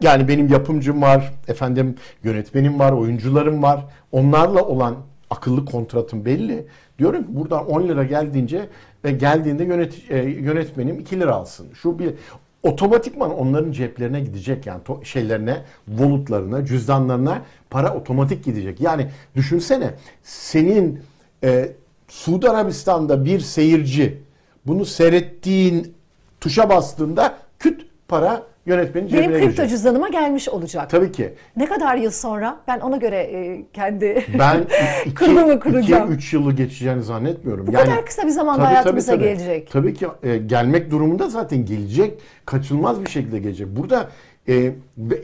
yani benim yapımcım var, efendim yönetmenim var, oyuncularım var. Onlarla olan akıllı kontratım belli. Diyorum ki buradan 10 lira geldiğince ve geldiğinde yönet, e, yönetmenim 2 lira alsın. Şu bir otomatikman onların ceplerine gidecek yani to- şeylerine, volutlarına, cüzdanlarına para otomatik gidecek. Yani düşünsene senin e, Suudi Arabistan'da bir seyirci bunu seyrettiğin tuşa bastığında küt para yönetmenin cebine Benim kripto cüzdanıma gelmiş olacak. Tabii ki. Ne kadar yıl sonra? Ben ona göre e, kendi ben kurulumu kuracağım. 2-3 yılı geçeceğini zannetmiyorum. Bu yani, kadar kısa bir zamanda tabii, hayatımıza tabii, tabii. gelecek. Tabii ki e, gelmek durumunda zaten gelecek. Kaçınılmaz bir şekilde gelecek. Burada e,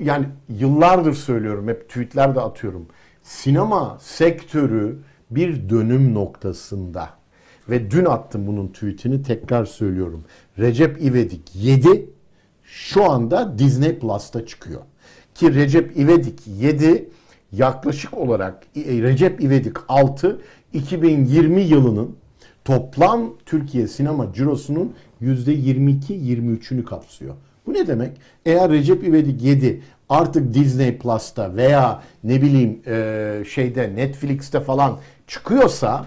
yani yıllardır söylüyorum hep tweetler de atıyorum. Sinema sektörü bir dönüm noktasında. Ve dün attım bunun tweetini tekrar söylüyorum. Recep İvedik 7 şu anda Disney Plus'ta çıkıyor. Ki Recep İvedik 7 yaklaşık olarak e, Recep İvedik 6 2020 yılının toplam Türkiye sinema cirosunun %22-23'ünü kapsıyor. Bu ne demek? Eğer Recep İvedik 7 artık Disney Plus'ta veya ne bileyim e, şeyde Netflix'te falan çıkıyorsa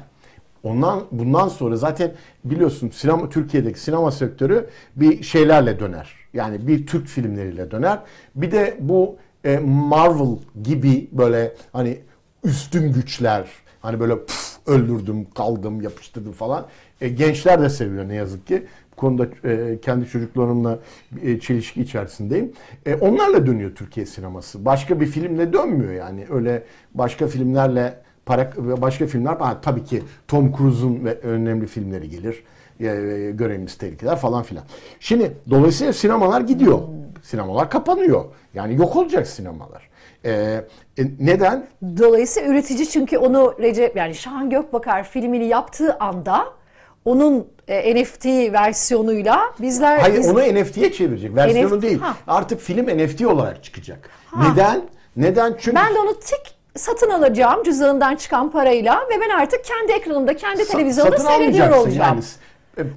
Ondan bundan sonra zaten biliyorsun sinema Türkiye'deki sinema sektörü bir şeylerle döner. Yani bir Türk filmleriyle döner. Bir de bu e, Marvel gibi böyle hani üstün güçler hani böyle püf, öldürdüm, kaldım, yapıştırdım falan. E, gençler de seviyor ne yazık ki. Bu konuda e, kendi çocuklarımla e, çelişki içerisindeyim. E, onlarla dönüyor Türkiye sineması. Başka bir filmle dönmüyor yani. Öyle başka filmlerle para başka filmler ha, tabii ki Tom Cruise'un önemli filmleri gelir. E, görevimiz tehlikeler falan filan. Şimdi dolayısıyla sinemalar gidiyor. Sinemalar kapanıyor. Yani yok olacak sinemalar. Ee, neden? Dolayısıyla üretici çünkü onu Recep yani Şahan Gökbakar filmini yaptığı anda onun e, NFT versiyonuyla bizler... Hayır biz... onu NFT'ye çevirecek. Versiyonu NFT, değil. Ha. Artık film NFT olarak çıkacak. Ha. Neden? Neden? Çünkü... Ben de onu tek satın alacağım cüzdanından çıkan parayla ve ben artık kendi ekranımda, kendi televizyonda seyrediyor olacağım. Yani.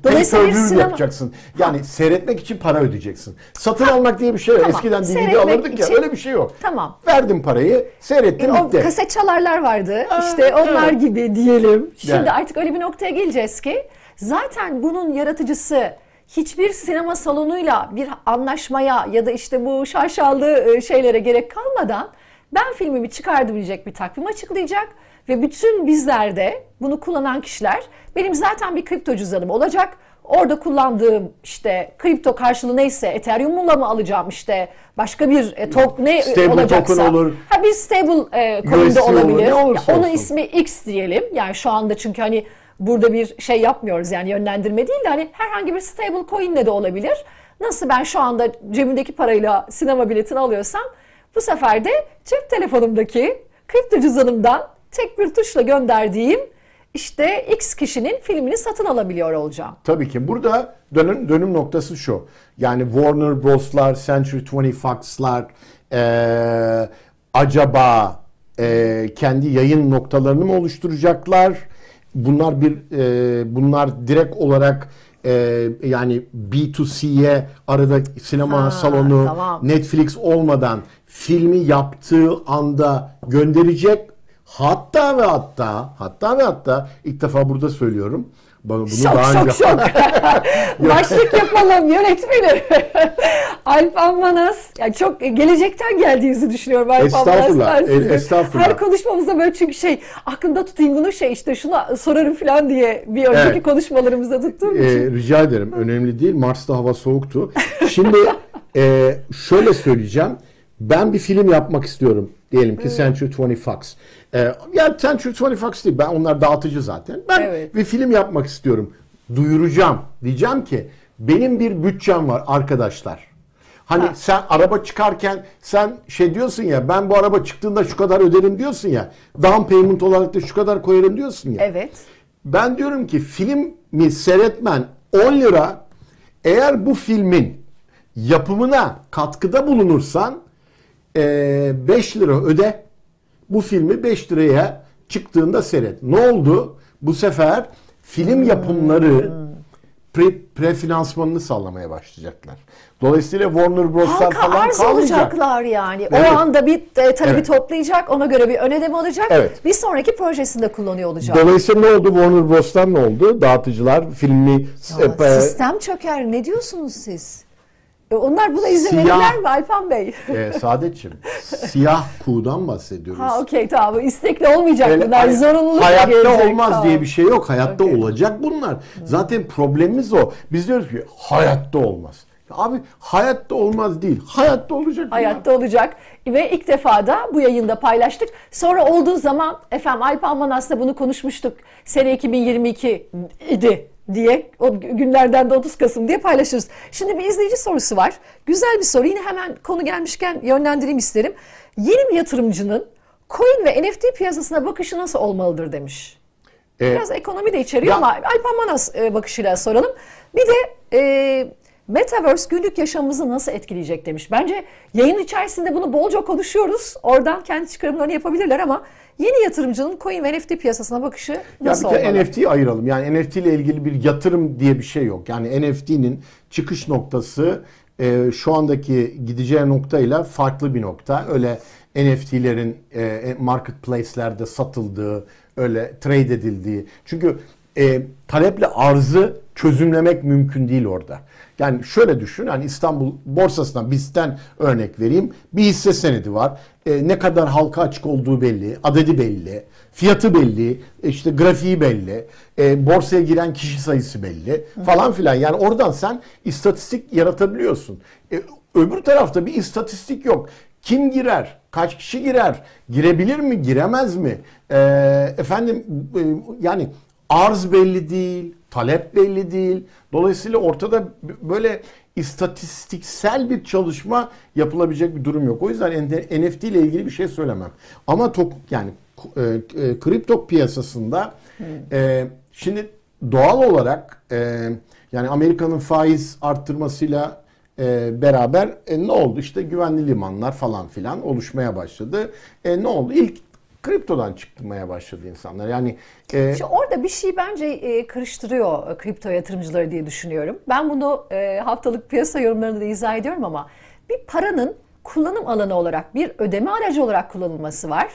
Dolayısıyla sinema... yapacaksın. Yani seyretmek için para ödeyeceksin. Satın ha. almak diye bir şey yok. Tamam. Eskiden DVD alırdık için... ya öyle bir şey yok. Tamam. Verdim parayı, seyrettim e, bitti. O kaset çalarlar vardı. Ha, işte onlar evet. gibi diyelim. Şimdi yani. artık öyle bir noktaya geleceğiz ki zaten bunun yaratıcısı hiçbir sinema salonuyla bir anlaşmaya ya da işte bu şaşalı e, şeylere gerek kalmadan ben filmimi çıkartabilecek bir takvim açıklayacak ve bütün bizlerde bunu kullanan kişiler benim zaten bir kripto cüzdanım olacak. Orada kullandığım işte kripto karşılığı neyse Ethereum'la mı alacağım işte başka bir e, tok ne stable olacaksa. Token olur. Ha bir stable e, coin'de olabilir. Olur, ya, onun ismi X diyelim. Yani şu anda çünkü hani burada bir şey yapmıyoruz yani yönlendirme değil de hani herhangi bir stable coin'le de olabilir. Nasıl ben şu anda cebimdeki parayla sinema biletini alıyorsam bu sefer de cep telefonumdaki kripto cüzdanımdan tek bir tuşla gönderdiğim işte X kişinin filmini satın alabiliyor olacağım. Tabii ki burada dönüm, dönüm noktası şu. Yani Warner Bros'lar, Century 20 Fox'lar ee, acaba e, kendi yayın noktalarını mı oluşturacaklar? Bunlar bir e, bunlar direkt olarak e, yani B2C'ye arada sinema ha, salonu tamam. Netflix olmadan filmi yaptığı anda gönderecek Hatta ve hatta hatta ve hatta ilk defa burada söylüyorum. Bunu şok daha şok önce... şok. Başlık yapalım yönetmenim. Alpan Manas. Yani çok gelecekten geldiğinizi düşünüyorum Alpan Estağfurullah. E, estağfurullah. Her konuşmamızda böyle çünkü şey aklımda tutayım bunu şey işte şuna sorarım falan diye bir önceki evet. konuşmalarımızda tuttuğum ee, için. Rica ederim. Önemli değil. Mars'ta hava soğuktu. Şimdi e, şöyle söyleyeceğim. Ben bir film yapmak istiyorum. Diyelim ki Century 20 Fox. Ee, yani Century 20 Fox değil. Ben onlar dağıtıcı zaten. Ben evet. bir film yapmak istiyorum. Duyuracağım. Diyeceğim ki benim bir bütçem var arkadaşlar. Hani ha. sen araba çıkarken sen şey diyorsun ya ben bu araba çıktığında şu kadar öderim diyorsun ya. Down payment olarak da şu kadar koyarım diyorsun ya. Evet. Ben diyorum ki filmi seyretmen 10 lira eğer bu filmin yapımına katkıda bulunursan 5 lira öde. Bu filmi 5 liraya çıktığında seyret. Ne oldu? Bu sefer film yapımları pre, prefinansmanını sağlamaya başlayacaklar. Dolayısıyla Warner Bros'lar falan arz kalmayacak. olacaklar yani. Evet. O anda bir e, talebi evet. toplayacak, ona göre bir ön ödeme olacak. Evet. Bir sonraki projesinde kullanıyor olacak. Dolayısıyla ne oldu? Warner Bros'tan ne oldu? Dağıtıcılar filmi... Ya, e, sistem çöker. Ne diyorsunuz siz? E, onlar buna izin siyah, verirler mi Alpan Bey? e, Saadetçim, siyah kuğudan bahsediyoruz. Ha okey tamam. İstekli olmayacak yani, bunlar. Zorunluluk Hayatta gelecek, olmaz tamam. diye bir şey yok. Hayatta okay. olacak bunlar. Zaten problemimiz o. Biz diyoruz ki hayatta olmaz. Abi hayatta olmaz değil. Hayatta olacak. Hayatta ya. olacak. Ve ilk defa da bu yayında paylaştık. Sonra olduğu zaman efendim Alpan Manas'la bunu konuşmuştuk. Sene 2022 idi diye o günlerden de 30 Kasım diye paylaşırız. Şimdi bir izleyici sorusu var. Güzel bir soru. Yine hemen konu gelmişken yönlendireyim isterim. Yeni bir yatırımcının coin ve NFT piyasasına bakışı nasıl olmalıdır demiş. Ee, Biraz ekonomi de içeriyor ya, ama Alpan Manas e, bakışıyla soralım. Bir de e, Metaverse günlük yaşamımızı nasıl etkileyecek demiş. Bence yayın içerisinde bunu bolca konuşuyoruz. Oradan kendi çıkarımlarını yapabilirler ama Yeni yatırımcının coin ve NFT piyasasına bakışı nasıl ya bir olmalı? NFT'yi ayıralım. Yani NFT ile ilgili bir yatırım diye bir şey yok. Yani NFT'nin çıkış noktası e, şu andaki gideceği noktayla farklı bir nokta. Öyle NFT'lerin e, marketplace'lerde satıldığı, öyle trade edildiği. Çünkü e, taleple arzı çözümlemek mümkün değil orada. Yani şöyle düşün hani İstanbul borsasından BIST'ten örnek vereyim. Bir hisse senedi var. E, ne kadar halka açık olduğu belli, adedi belli, fiyatı belli, işte grafiği belli, e, borsaya giren kişi sayısı belli falan filan. Yani oradan sen istatistik yaratabiliyorsun. E, öbür tarafta bir istatistik yok. Kim girer? Kaç kişi girer? Girebilir mi? Giremez mi? E, efendim e, yani arz belli değil, talep belli değil. Dolayısıyla ortada böyle istatistiksel bir çalışma yapılabilecek bir durum yok. O yüzden NFT ile ilgili bir şey söylemem. Ama tok yani e, e, kripto piyasasında hmm. e, şimdi doğal olarak e, yani Amerika'nın faiz arttırmasıyla e, beraber e, ne oldu? İşte güvenli limanlar falan filan oluşmaya başladı. E, ne oldu? İlk kriptodan çıkmaya başladı insanlar. Yani e... Şimdi orada bir şey bence e, karıştırıyor e, kripto yatırımcıları diye düşünüyorum. Ben bunu e, haftalık piyasa yorumlarında da izah ediyorum ama bir paranın kullanım alanı olarak bir ödeme aracı olarak kullanılması var.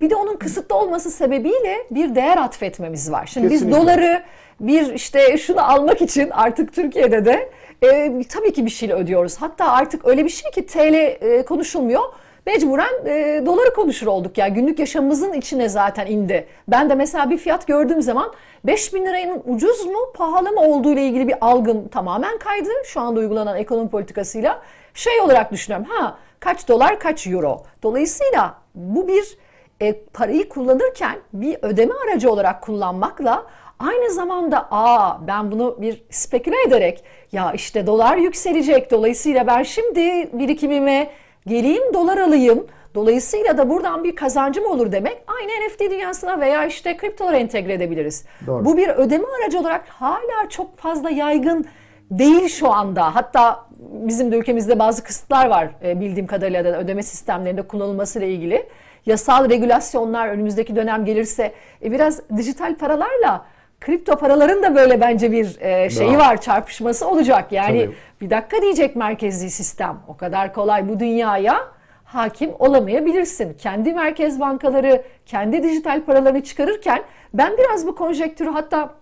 Bir de onun kısıtlı olması sebebiyle bir değer atfetmemiz var. Şimdi Kesinlikle. biz doları bir işte şunu almak için artık Türkiye'de de e, tabii ki bir şeyle ödüyoruz. Hatta artık öyle bir şey ki TL e, konuşulmuyor mecburen e, doları konuşur olduk ya. Günlük yaşamımızın içine zaten indi. Ben de mesela bir fiyat gördüğüm zaman 5000 lirayın ucuz mu pahalı mı olduğu ile ilgili bir algım tamamen kaydı. Şu anda uygulanan ekonomi politikasıyla şey olarak düşünüyorum. Ha kaç dolar kaç euro. Dolayısıyla bu bir e, parayı kullanırken bir ödeme aracı olarak kullanmakla aynı zamanda aa ben bunu bir speküle ederek ya işte dolar yükselecek dolayısıyla ben şimdi birikimime geleyim dolar alayım. Dolayısıyla da buradan bir kazancım olur demek. Aynı NFT dünyasına veya işte kriptolara entegre edebiliriz. Doğru. Bu bir ödeme aracı olarak hala çok fazla yaygın değil şu anda. Hatta bizim de ülkemizde bazı kısıtlar var e, bildiğim kadarıyla da ödeme sistemlerinde kullanılması ile ilgili. Yasal regülasyonlar önümüzdeki dönem gelirse e, biraz dijital paralarla kripto paraların da böyle bence bir e, şeyi Bravo. var, çarpışması olacak. Yani Tabii. bir dakika diyecek merkezi sistem. O kadar kolay bu dünyaya hakim olamayabilirsin. Kendi merkez bankaları kendi dijital paralarını çıkarırken ben biraz bu konjektürü hatta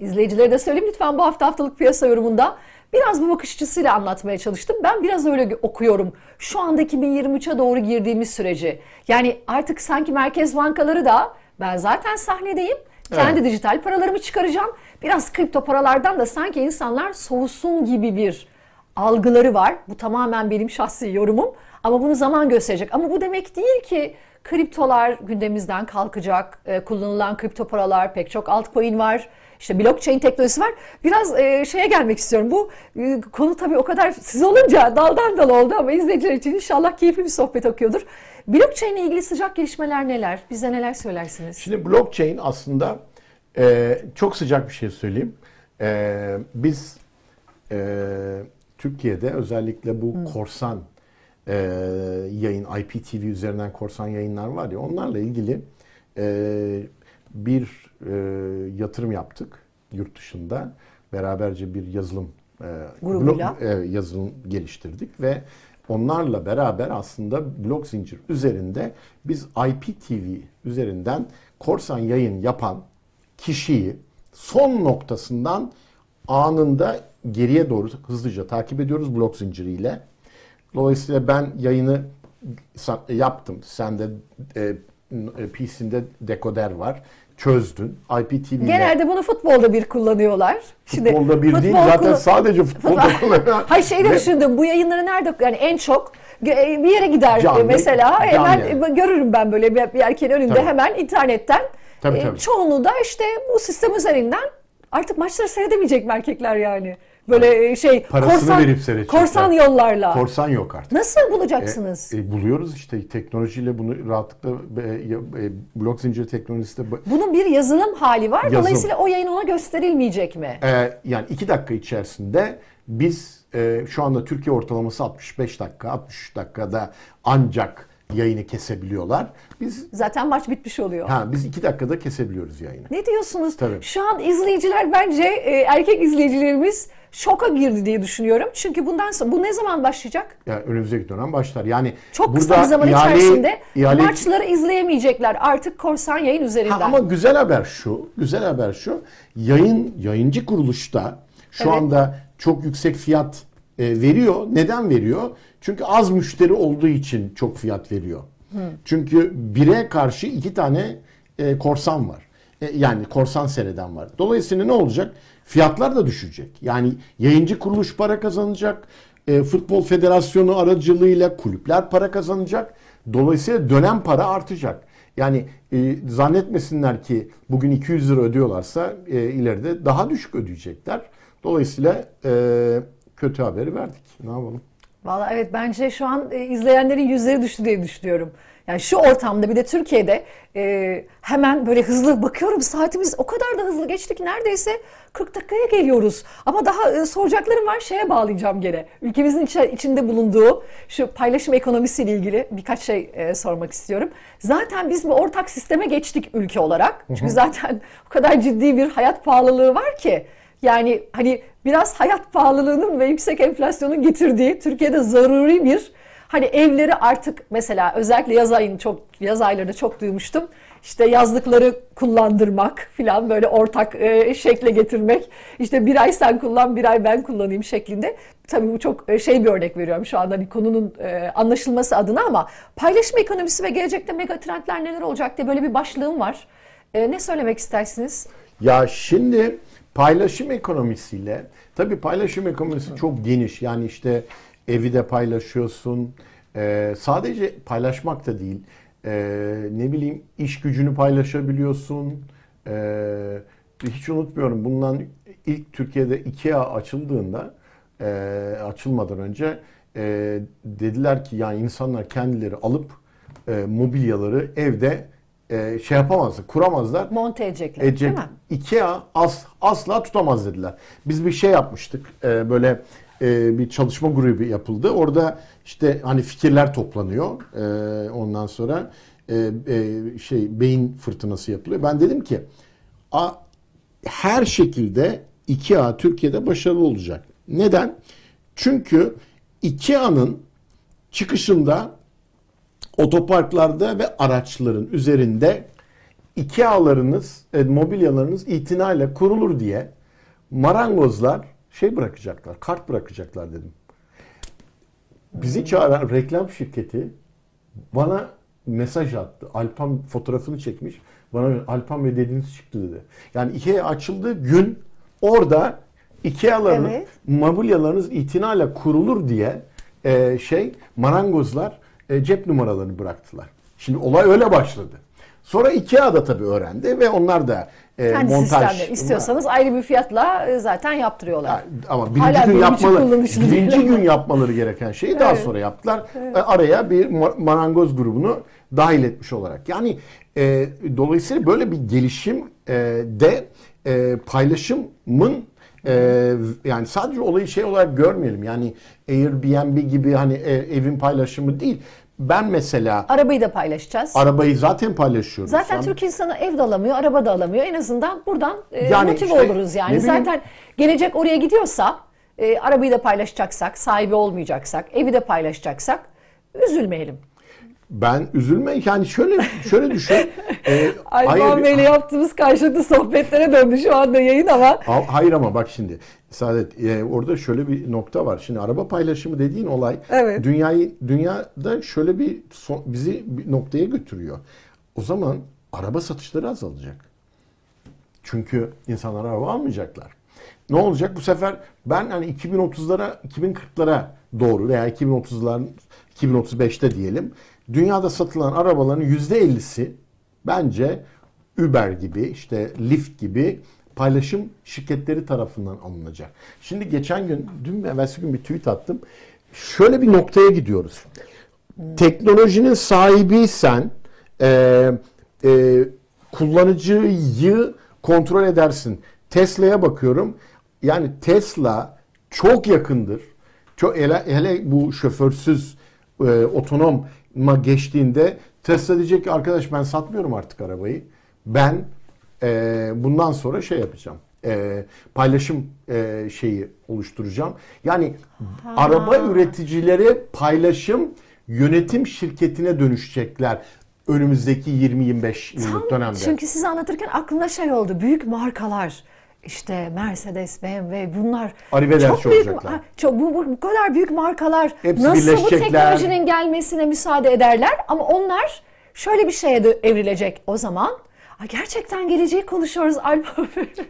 izleyicilere de söyleyeyim lütfen bu hafta haftalık piyasa yorumunda biraz bu bakış açısıyla anlatmaya çalıştım. Ben biraz öyle okuyorum. Şu anda 2023'e doğru girdiğimiz süreci. Yani artık sanki merkez bankaları da ben zaten sahnedeyim. Kendi evet. dijital paralarımı çıkaracağım. Biraz kripto paralardan da sanki insanlar soğusun gibi bir algıları var. Bu tamamen benim şahsi yorumum. Ama bunu zaman gösterecek. Ama bu demek değil ki kriptolar gündemimizden kalkacak. E, kullanılan kripto paralar, pek çok altcoin var. İşte blockchain teknolojisi var. Biraz e, şeye gelmek istiyorum. Bu e, konu tabii o kadar siz olunca daldan dal oldu ama izleyiciler için inşallah keyifli bir sohbet okuyordur. Blockchain ile ilgili sıcak gelişmeler neler? Bize neler söylersiniz? Şimdi blockchain aslında e, çok sıcak bir şey söyleyeyim. E, biz e, Türkiye'de özellikle bu hmm. korsan e, yayın, IPTV üzerinden korsan yayınlar var ya onlarla ilgili e, bir e, yatırım yaptık yurt dışında. Beraberce bir yazılım e, grubuyla e, yazılım geliştirdik ve onlarla beraber aslında blok zincir üzerinde biz IPTV üzerinden korsan yayın yapan kişiyi son noktasından anında geriye doğru hızlıca takip ediyoruz blok zinciriyle. Dolayısıyla ben yayını yaptım. Sende e, PC'inde dekoder var çözdün. IPTV'de. Genelde bunu futbolda bir kullanıyorlar. Şimdi futbolda bir futbol değil zaten kullan... sadece futbolda kullanıyorlar. Hayır şeyi de düşündüm. Bu yayınları nerede yani en çok e, bir yere gider canlı, mesela hemen yani. görürüm ben böyle bir, bir erkeğin önünde tabii. hemen internetten. Tabii, e, tabii. Çoğunluğu da işte bu sistem üzerinden artık maçları seyredemeyecek mi erkekler yani? Böyle e, şey Parasını korsan, verip seyredecekler. Korsan yollarla. Korsan yok artık. Nasıl bulacaksınız? E, e, buluyoruz işte teknolojiyle bunu rahatlıkla e, e, blok zinciri teknolojisi de. Bunun bir yazılım hali var. Yazılım. Dolayısıyla o yayın ona gösterilmeyecek mi? E, yani iki dakika içerisinde biz e, şu anda Türkiye ortalaması 65 dakika, 63 dakikada ancak yayını kesebiliyorlar. Biz zaten maç bitmiş oluyor. Ha biz iki dakikada kesebiliyoruz yayını. Ne diyorsunuz? Tabii. Şu an izleyiciler bence e, erkek izleyicilerimiz şoka girdi diye düşünüyorum. Çünkü bundan sonra bu ne zaman başlayacak? Ya önümüzdeki dönem başlar. Yani çok burada kısa bir zaman ihale, içerisinde ihale... maçları izleyemeyecekler artık korsan yayın üzerinden. Ha, ama güzel haber şu, güzel haber şu. Yayın yayıncı kuruluşta şu evet. anda çok yüksek fiyat e, veriyor. Neden veriyor? Çünkü az müşteri olduğu için çok fiyat veriyor. Hı. Çünkü bire karşı iki tane e, korsan var. E, yani korsan seyreden var. Dolayısıyla ne olacak? Fiyatlar da düşecek. Yani yayıncı kuruluş para kazanacak. E, Futbol Federasyonu aracılığıyla kulüpler para kazanacak. Dolayısıyla dönem para artacak. Yani e, zannetmesinler ki bugün 200 lira ödüyorlarsa e, ileride daha düşük ödeyecekler. Dolayısıyla e, kötü haberi verdik. Ne yapalım? Valla evet bence şu an e, izleyenlerin yüzleri düştü diye düşünüyorum. Yani şu ortamda bir de Türkiye'de e, hemen böyle hızlı bakıyorum saatimiz o kadar da hızlı geçti ki neredeyse 40 dakikaya geliyoruz. Ama daha e, soracaklarım var şeye bağlayacağım gene. Ülkemizin iç, içinde bulunduğu şu paylaşım ekonomisiyle ilgili birkaç şey e, sormak istiyorum. Zaten biz bir ortak sisteme geçtik ülke olarak. Çünkü zaten o kadar ciddi bir hayat pahalılığı var ki. Yani hani biraz hayat pahalılığının ve yüksek enflasyonun getirdiği Türkiye'de zaruri bir hani evleri artık mesela özellikle yaz ayını çok yaz aylarını çok duymuştum. İşte yazlıkları kullandırmak filan böyle ortak e, şekle getirmek. İşte bir ay sen kullan bir ay ben kullanayım şeklinde. Tabii bu çok e, şey bir örnek veriyorum şu anda hani konunun e, anlaşılması adına ama paylaşım ekonomisi ve gelecekte mega trendler neler olacak diye böyle bir başlığım var. E, ne söylemek istersiniz? Ya şimdi Paylaşım ekonomisiyle, tabii paylaşım ekonomisi çok geniş. Yani işte evi de paylaşıyorsun. Ee, sadece paylaşmak da değil. Ee, ne bileyim iş gücünü paylaşabiliyorsun. Ee, hiç unutmuyorum bundan ilk Türkiye'de IKEA açıldığında e, açılmadan önce e, dediler ki yani insanlar kendileri alıp e, mobilyaları evde e, şey yapamazlar, kuramazlar. Monte edecekler Edecek. değil mi? IKEA as, asla tutamaz dediler. Biz bir şey yapmıştık. E, böyle e, bir çalışma grubu yapıldı. Orada işte hani fikirler toplanıyor. E, ondan sonra e, şey beyin fırtınası yapılıyor. Ben dedim ki a, her şekilde IKEA Türkiye'de başarılı olacak. Neden? Çünkü IKEA'nın çıkışında otoparklarda ve araçların üzerinde Ikea'larınız, e, mobilyalarınız itinayla kurulur diye marangozlar şey bırakacaklar, kart bırakacaklar dedim. Bizi çağıran reklam şirketi bana mesaj attı. Alpan fotoğrafını çekmiş. Bana Alpan Bey dediğiniz çıktı dedi. Yani Ikea açıldığı gün orada Ikea'ların evet. mobilyalarınız itinayla kurulur diye e, şey marangozlar e, cep numaralarını bıraktılar. Şimdi olay öyle başladı. Sonra IKEA da tabii öğrendi ve onlar da e, Kendi montaj... istiyorsanız ayrı bir fiyatla e, zaten yaptırıyorlar. Yani, ama birinci Hala gün yapmaları, birinci gün yapmaları gereken şeyi evet. daha sonra yaptılar. Evet. E, araya bir marangoz grubunu dahil etmiş olarak. Yani e, dolayısıyla böyle bir gelişim e, de e, paylaşımın ee, yani sadece olayı şey olarak görmeyelim. Yani Airbnb gibi hani e, evin paylaşımı değil. Ben mesela... Arabayı da paylaşacağız. Arabayı zaten paylaşıyoruz. Zaten Türk insanı ev de alamıyor, araba da alamıyor. En azından buradan e, yani motive işte, oluruz yani. Zaten gelecek oraya gidiyorsa, e, arabayı da paylaşacaksak, sahibi olmayacaksak, evi de paylaşacaksak üzülmeyelim. Ben üzülme yani şöyle şöyle düşün. E, Ayman Bey'le yaptığımız karşılıklı sohbetlere döndü şu anda yayın ama. Hayır ama bak şimdi Saadet e, orada şöyle bir nokta var. Şimdi araba paylaşımı dediğin olay evet. dünyayı dünyada şöyle bir son, bizi bir noktaya götürüyor. O zaman araba satışları azalacak. Çünkü insanlar araba almayacaklar. Ne olacak bu sefer ben hani 2030'lara 2040'lara doğru veya 2030'ların 2035'te diyelim dünyada satılan arabaların %50'si bence Uber gibi işte Lyft gibi paylaşım şirketleri tarafından alınacak. Şimdi geçen gün, dün ve evvelsi gün bir tweet attım. Şöyle bir noktaya gidiyoruz. Teknolojinin sahibiysen e, e, kullanıcıyı kontrol edersin. Tesla'ya bakıyorum. Yani Tesla çok yakındır. Çok hele, hele bu şoförsüz e, otonoma geçtiğinde Tesla diyecek ki arkadaş ben satmıyorum artık arabayı. Ben e, bundan sonra şey yapacağım. E, paylaşım e, şeyi oluşturacağım. Yani ha. araba üreticileri paylaşım yönetim şirketine dönüşecekler önümüzdeki 20-25 yıllık dönemde. Çünkü siz anlatırken aklımda şey oldu. Büyük markalar işte Mercedes, BMW bunlar çok büyük çok bu, bu, bu kadar büyük markalar Hepsi nasıl bu teknolojinin gelmesine müsaade ederler ama onlar şöyle bir şeye de evrilecek o zaman Ay gerçekten geleceği konuşuyoruz Alp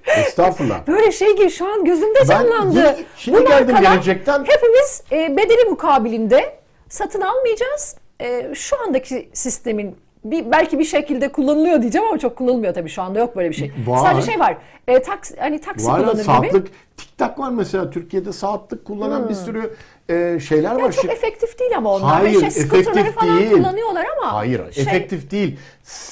Estağfurullah. Böyle şey gibi şu an gözümde canlandı. Ben şimdi Bu geldim gelecekten. Hepimiz e, bedeli mukabilinde satın almayacağız. E, şu andaki sistemin bir, belki bir şekilde kullanılıyor diyeceğim ama çok kullanılmıyor tabii şu anda yok böyle bir şey. Var. Sadece şey var. E, taks, hani taksi var kullanır saatlik, gibi. TikTok var mesela Türkiye'de saatlik kullanan hmm. bir sürü e, şeyler yani var. Çok efektif değil ama onlar. Hayır, şey, efektif falan değil. kullanıyorlar ama. Hayır, şey... efektif değil.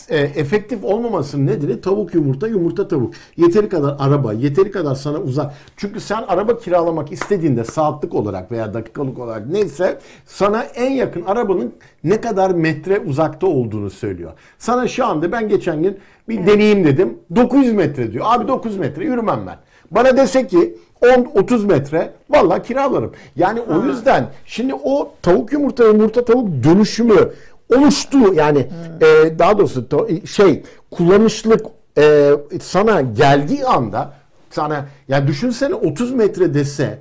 E, efektif olmamasının nedeni tavuk yumurta, yumurta tavuk. Yeteri kadar araba, yeteri kadar sana uzak. Çünkü sen araba kiralamak istediğinde saatlik olarak veya dakikalık olarak neyse sana en yakın arabanın ne kadar metre uzakta olduğunu söylüyor. Sana şu anda ben geçen gün bir evet. deneyim dedim. 900 metre diyor. Abi 900 metre yürümem ben. Bana dese ki 10-30 metre valla kiralarım. Yani ha. o yüzden şimdi o tavuk yumurta yumurta tavuk dönüşümü oluştu. Yani e, daha doğrusu to, şey kullanışlık e, sana geldiği anda sana yani düşünsene 30 metre dese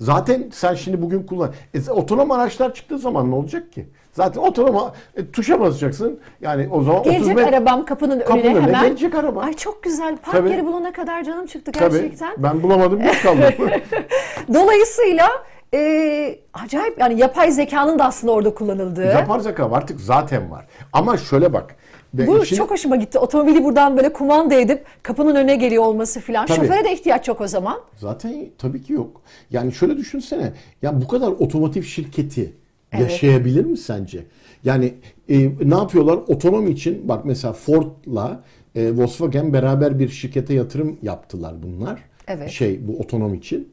zaten sen şimdi bugün kullan e, otonom araçlar çıktığı zaman ne olacak ki? Zaten otonom e, tuşa basacaksın. Yani o zaman gelecek 30 metre, arabam kapının, kapının önüne, hemen. Gelecek araba. Ay çok güzel. Park Tabii. yeri bulana kadar canım çıktı gerçekten. Tabii. Ben bulamadım geç kaldım. Dolayısıyla e, acayip yani yapay zekanın da aslında orada kullanıldığı. Yapay zeka artık zaten var. Ama şöyle bak. Bu işin... çok hoşuma gitti. Otomobili buradan böyle kumanda edip kapının önüne geliyor olması filan. Şoföre de ihtiyaç yok o zaman. Zaten tabii ki yok. Yani şöyle düşünsene. Ya bu kadar otomotiv şirketi evet. yaşayabilir mi sence? Yani e, ne yapıyorlar? Otonom için bak mesela Ford'la e, Volkswagen beraber bir şirkete yatırım yaptılar bunlar. Evet. Şey bu otonom için.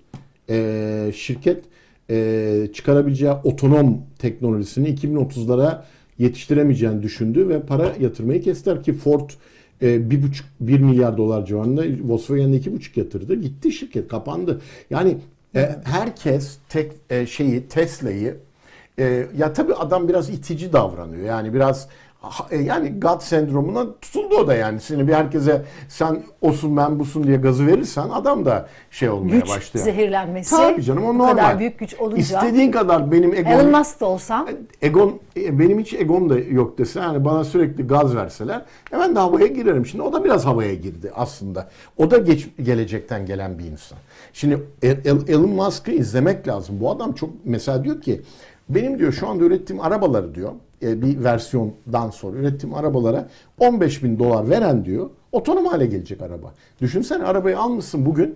E, şirket e, çıkarabileceği otonom teknolojisini 2030'lara yetiştiremeyeceğini düşündü ve para yatırmayı kestiler ki Ford e, bir buçuk bir milyar dolar civarında Volkswagen'de iki buçuk yatırdı. Gitti şirket kapandı. Yani e, herkes tek e, şeyi Tesla'yı E, ya tabii adam biraz itici davranıyor. Yani biraz e, yani God sendromuna tutuldu o da yani. Seni bir herkese sen olsun ben busun diye gazı verirsen adam da şey olmaya güç başlıyor. zehirlenmesi. Tabii canım o normal. kadar büyük güç olunca. İstediğin kadar benim egom... Elon Musk da olsam. Egon, e, benim hiç egom da yok dese yani bana sürekli gaz verseler hemen de havaya girerim. Şimdi o da biraz havaya girdi aslında. O da geç, gelecekten gelen bir insan. Şimdi Elon Musk'ı izlemek lazım. Bu adam çok mesela diyor ki benim diyor şu anda ürettiğim arabaları diyor e, bir versiyondan sonra ürettiğim arabalara 15 bin dolar veren diyor otonom hale gelecek araba. Düşünsene arabayı almışsın bugün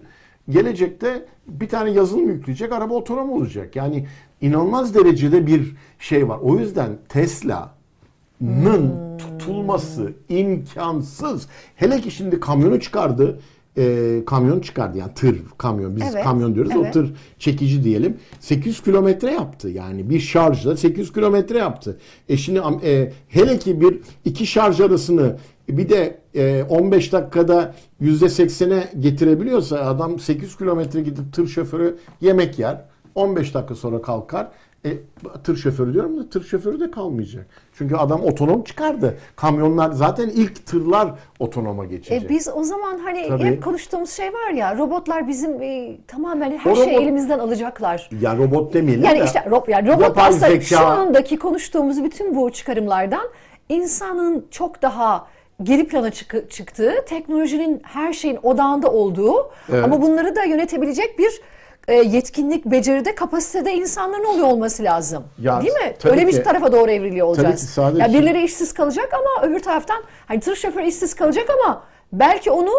gelecekte bir tane yazılım yükleyecek araba otonom olacak. Yani inanılmaz derecede bir şey var. O yüzden Tesla'nın tutulması imkansız. Hele ki şimdi kamyonu çıkardı e, kamyon çıkardı. Yani tır kamyon. Biz evet, kamyon diyoruz evet. o tır çekici diyelim. 800 kilometre yaptı. Yani bir şarjla 800 kilometre yaptı. E şimdi e, hele ki bir iki şarj arasını bir de e, 15 dakikada %80'e getirebiliyorsa adam 800 kilometre gidip tır şoförü yemek yer. 15 dakika sonra kalkar e, tır şoförü diyorum da tır şoförü de kalmayacak. Çünkü adam otonom çıkardı. Kamyonlar zaten ilk tırlar otonoma geçecek. E biz o zaman hani Tabii. hep konuştuğumuz şey var ya robotlar bizim e, tamamen her şeyi elimizden alacaklar. Ya robot demeyelim yani Işte, ro yani robot aslında zeka... şu andaki konuştuğumuz bütün bu çıkarımlardan insanın çok daha geri plana çık çıktığı, teknolojinin her şeyin odağında olduğu evet. ama bunları da yönetebilecek bir e, yetkinlik, beceride, kapasitede insanların oluyor olması lazım. Ya, Değil mi? Öyle ki, bir tarafa doğru evriliyor olacağız. Tabii ki sadece... ya birileri işsiz kalacak ama öbür taraftan hani tır şoförü işsiz kalacak ama belki onu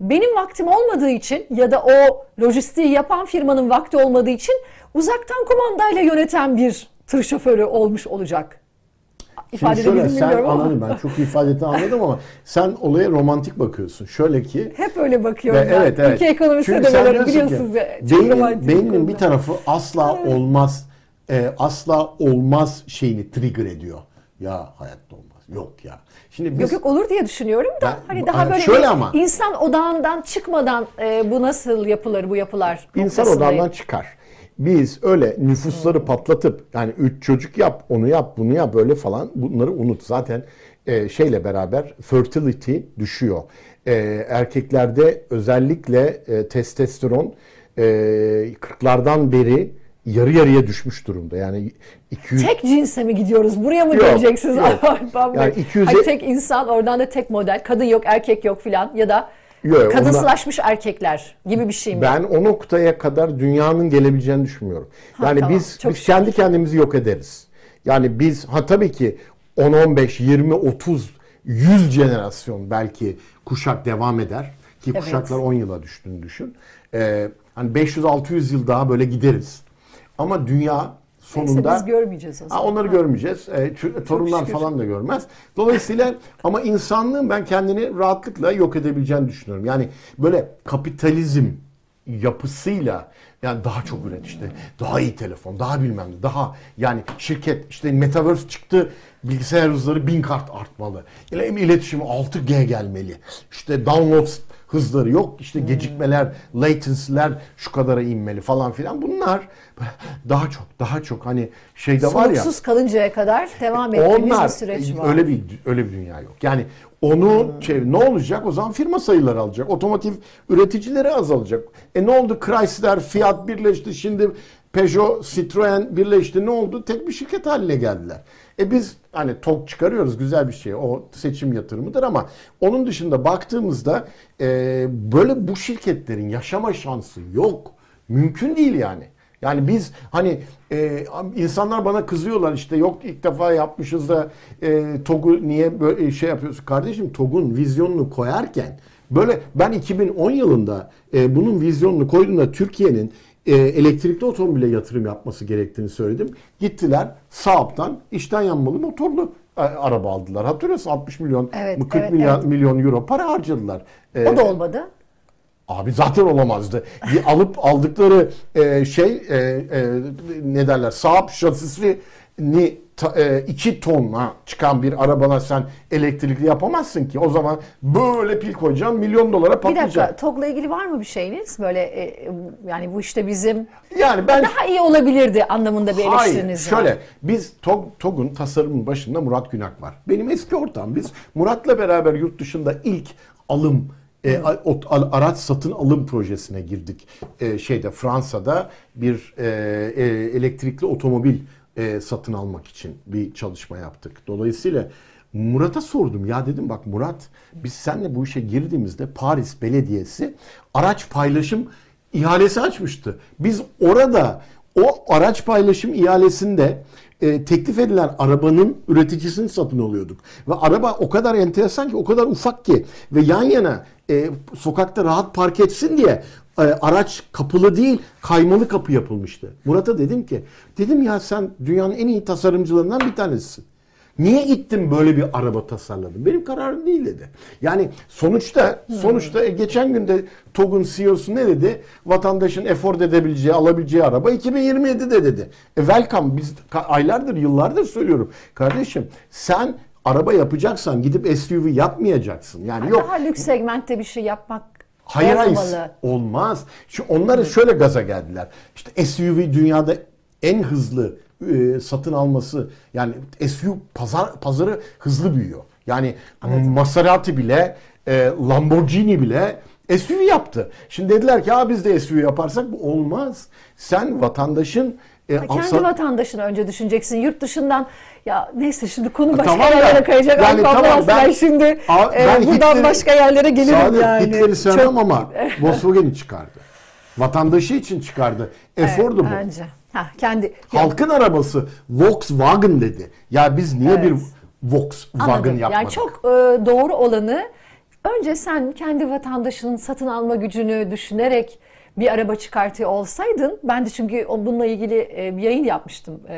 benim vaktim olmadığı için ya da o lojistiği yapan firmanın vakti olmadığı için uzaktan kumandayla yöneten bir tır şoförü olmuş olacak ifade şöyle sen anladın ben çok ifade ettiğini anladım ama sen olaya romantik bakıyorsun. Şöyle ki hep öyle bakıyorum ve, ben. Evet, evet. Ülke ekonomisine de böyle biliyorsunuz. Ki, beynin, beynin bir tarafı asla evet. olmaz e, asla olmaz şeyini trigger ediyor. Ya hayatta olmaz. Yok ya. Şimdi biz, yok yok olur diye düşünüyorum da ben, hani daha böyle şöyle ama, insan odağından çıkmadan e, bu nasıl yapılır bu yapılar? İnsan odağından çıkar. Biz öyle nüfusları patlatıp yani üç çocuk yap, onu yap, bunu yap böyle falan bunları unut. Zaten e, şeyle beraber fertility düşüyor. E, erkeklerde özellikle e, testosteron e, 40'lardan beri yarı yarıya düşmüş durumda. Yani 200 Tek cinse mi gidiyoruz? Buraya mı yok, döneceksiniz? Yok. yani 200 Hayır, tek insan oradan da tek model. Kadın yok, erkek yok filan ya da Yok, Kadınsılaşmış ona, erkekler gibi bir şey mi? Ben o noktaya kadar dünyanın gelebileceğini düşünmüyorum. Yani ha, tamam, biz biz kendi kendimizi yok ederiz. Yani biz ha tabii ki 10 15 20 30 100 jenerasyon belki kuşak devam eder ki evet. kuşaklar 10 yıla düştüğünü düşün. Ee, hani 500 600 yıl daha böyle gideriz. Ama dünya sonunda Neyse biz görmeyeceğiz o zaman. onları ha. görmeyeceğiz. E, torunlar falan da görmez. Dolayısıyla ama insanlığın ben kendini rahatlıkla yok edebileceğini düşünüyorum. Yani böyle kapitalizm yapısıyla yani daha çok üret işte daha iyi telefon daha bilmem ne daha yani şirket işte metaverse çıktı bilgisayar hızları bin kart artmalı. Yani iletişimi 6G gelmeli. İşte download hızları yok. İşte gecikmeler, latency'ler şu kadara inmeli falan filan. Bunlar daha çok daha çok hani şeyde var ya. Soluksuz kalıncaya kadar devam ettiğimiz onlar, bir süreç var. Öyle bir öyle bir dünya yok. Yani onu hmm. şey, ne olacak? O zaman firma sayıları alacak. Otomotiv üreticileri azalacak. E ne oldu? Chrysler, Fiat birleşti. Şimdi Peugeot, Citroen birleşti. Ne oldu? Tek bir şirket haline geldiler. E biz hani tok çıkarıyoruz güzel bir şey. O seçim yatırımıdır ama onun dışında baktığımızda e, böyle bu şirketlerin yaşama şansı yok. Mümkün değil yani. Yani biz hani e, insanlar bana kızıyorlar işte yok ilk defa yapmışız da e, TOG'u niye böyle şey yapıyorsun? Kardeşim TOG'un vizyonunu koyarken böyle ben 2010 yılında e, bunun vizyonunu koyduğumda Türkiye'nin e, elektrikli otomobile yatırım yapması gerektiğini söyledim. Gittiler Saab'dan içten yanmalı motorlu e, araba aldılar. Hatırlıyorsun 60 milyon, evet, 40 evet, milyon, evet. milyon euro para harcadılar. E, o da olmadı. Abi zaten olamazdı. alıp aldıkları e, şey e, e, ne derler Saab şasisi ni 2 tonla çıkan bir arabana sen elektrikli yapamazsın ki. O zaman böyle pil koyacağım milyon dolara patlayacak. Bir dakika TOG'la ilgili var mı bir şeyiniz? Böyle e, yani bu işte bizim yani ben daha iyi olabilirdi anlamında bir eleştiriniz hayır, şöyle biz TOG, TOG'un tasarımın başında Murat Günak var. Benim eski ortağım. Biz Murat'la beraber yurt dışında ilk alım e, araç satın alım projesine girdik. E, şeyde Fransa'da bir e, e, elektrikli otomobil e, satın almak için bir çalışma yaptık. Dolayısıyla Murat'a sordum ya dedim bak Murat biz seninle bu işe girdiğimizde Paris Belediyesi araç paylaşım ihalesi açmıştı. Biz orada o araç paylaşım ihalesinde e, teklif edilen arabanın üreticisini satın alıyorduk. Ve araba o kadar enteresan ki o kadar ufak ki ve yan yana e, sokakta rahat park etsin diye araç kapılı değil kaymalı kapı yapılmıştı. Murat'a dedim ki dedim ya sen dünyanın en iyi tasarımcılarından bir tanesisin. Niye gittin böyle bir araba tasarladın? Benim kararım değil dedi. Yani sonuçta sonuçta e, geçen günde TOG'un CEO'su ne dedi? Vatandaşın efor edebileceği, alabileceği araba 2027'de dedi. E welcome biz aylardır, yıllardır söylüyorum. Kardeşim sen araba yapacaksan gidip SUV yapmayacaksın. Yani yok. Daha lüks segmentte bir şey yapmak Hayır hayır olmaz. Şu onları şöyle gaza geldiler. İşte SUV dünyada en hızlı e, satın alması yani SUV pazar pazarı hızlı büyüyor. Yani evet. Maserati bile e, Lamborghini bile SUV yaptı. Şimdi dediler ki biz de SUV yaparsak bu olmaz. Sen vatandaşın e, kendi alsa... vatandaşını önce düşüneceksin. Yurt dışından ya neyse şimdi konu başka tamam yerlere kayacak. Yani tamam ben, şimdi a, e, ben buradan Hitler'i, başka yerlere gelirim yani. Hitler'i sevmem Çok... ama Volkswagen'i çıkardı. Vatandaşı için çıkardı. Efordu evet, bu. Bence. Ha, kendi halkın yok. arabası Volkswagen dedi. Ya biz niye evet. bir Volkswagen Anladım. yapmadık? Yani çok e, doğru olanı önce sen kendi vatandaşının satın alma gücünü düşünerek bir araba çıkartıyor olsaydın ben de çünkü bununla ilgili e, bir yayın yapmıştım e,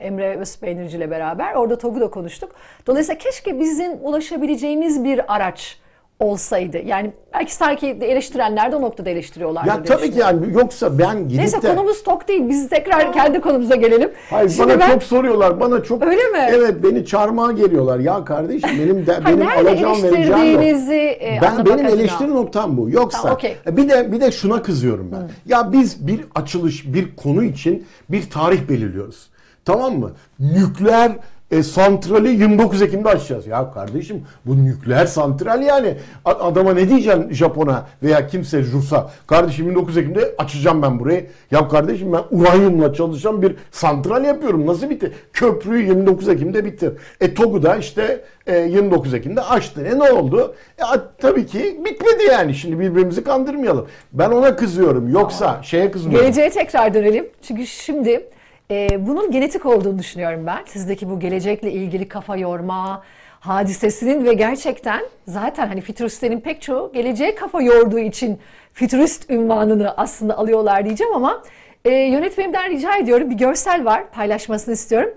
Emre Özpeynirci ile beraber. Orada TOG'u da konuştuk. Dolayısıyla keşke bizim ulaşabileceğimiz bir araç olsaydı. Yani belki sanki eleştirenler de o noktada eleştiriyorlar. Ya tabii ki yani yoksa ben gidip Neyse de... konumuz tok değil. Biz tekrar kendi konumuza gelelim. Hayır Şimdi bana ben... çok soruyorlar. Bana çok Öyle mi? Evet beni çarmıha geliyorlar. Ya kardeşim benim de benim alacağım vereceğim yok. E, ben benim eleştiri noktam bu. Yoksa tamam, okay. bir de bir de şuna kızıyorum ben. Hı. Ya biz bir açılış bir konu için bir tarih belirliyoruz. Tamam mı? Nükleer e, santrali 29 Ekim'de açacağız. Ya kardeşim bu nükleer santral yani. Adama ne diyeceksin Japon'a veya kimse Rus'a? Kardeşim 29 Ekim'de açacağım ben burayı. Ya kardeşim ben uranyumla çalışan bir santral yapıyorum. Nasıl bitti? Köprüyü 29 Ekim'de bitir. E TOG'u da işte e, 29 Ekim'de açtı. E ne oldu? E, tabii ki bitmedi yani. Şimdi birbirimizi kandırmayalım. Ben ona kızıyorum. Yoksa şeye kızmıyorum. Geleceğe tekrar dönelim. Çünkü şimdi e, bunun genetik olduğunu düşünüyorum ben. Sizdeki bu gelecekle ilgili kafa yorma hadisesinin ve gerçekten zaten hani fütüristlerin pek çoğu geleceğe kafa yorduğu için fütürist ünvanını aslında alıyorlar diyeceğim ama e, yönetmenimden rica ediyorum bir görsel var paylaşmasını istiyorum.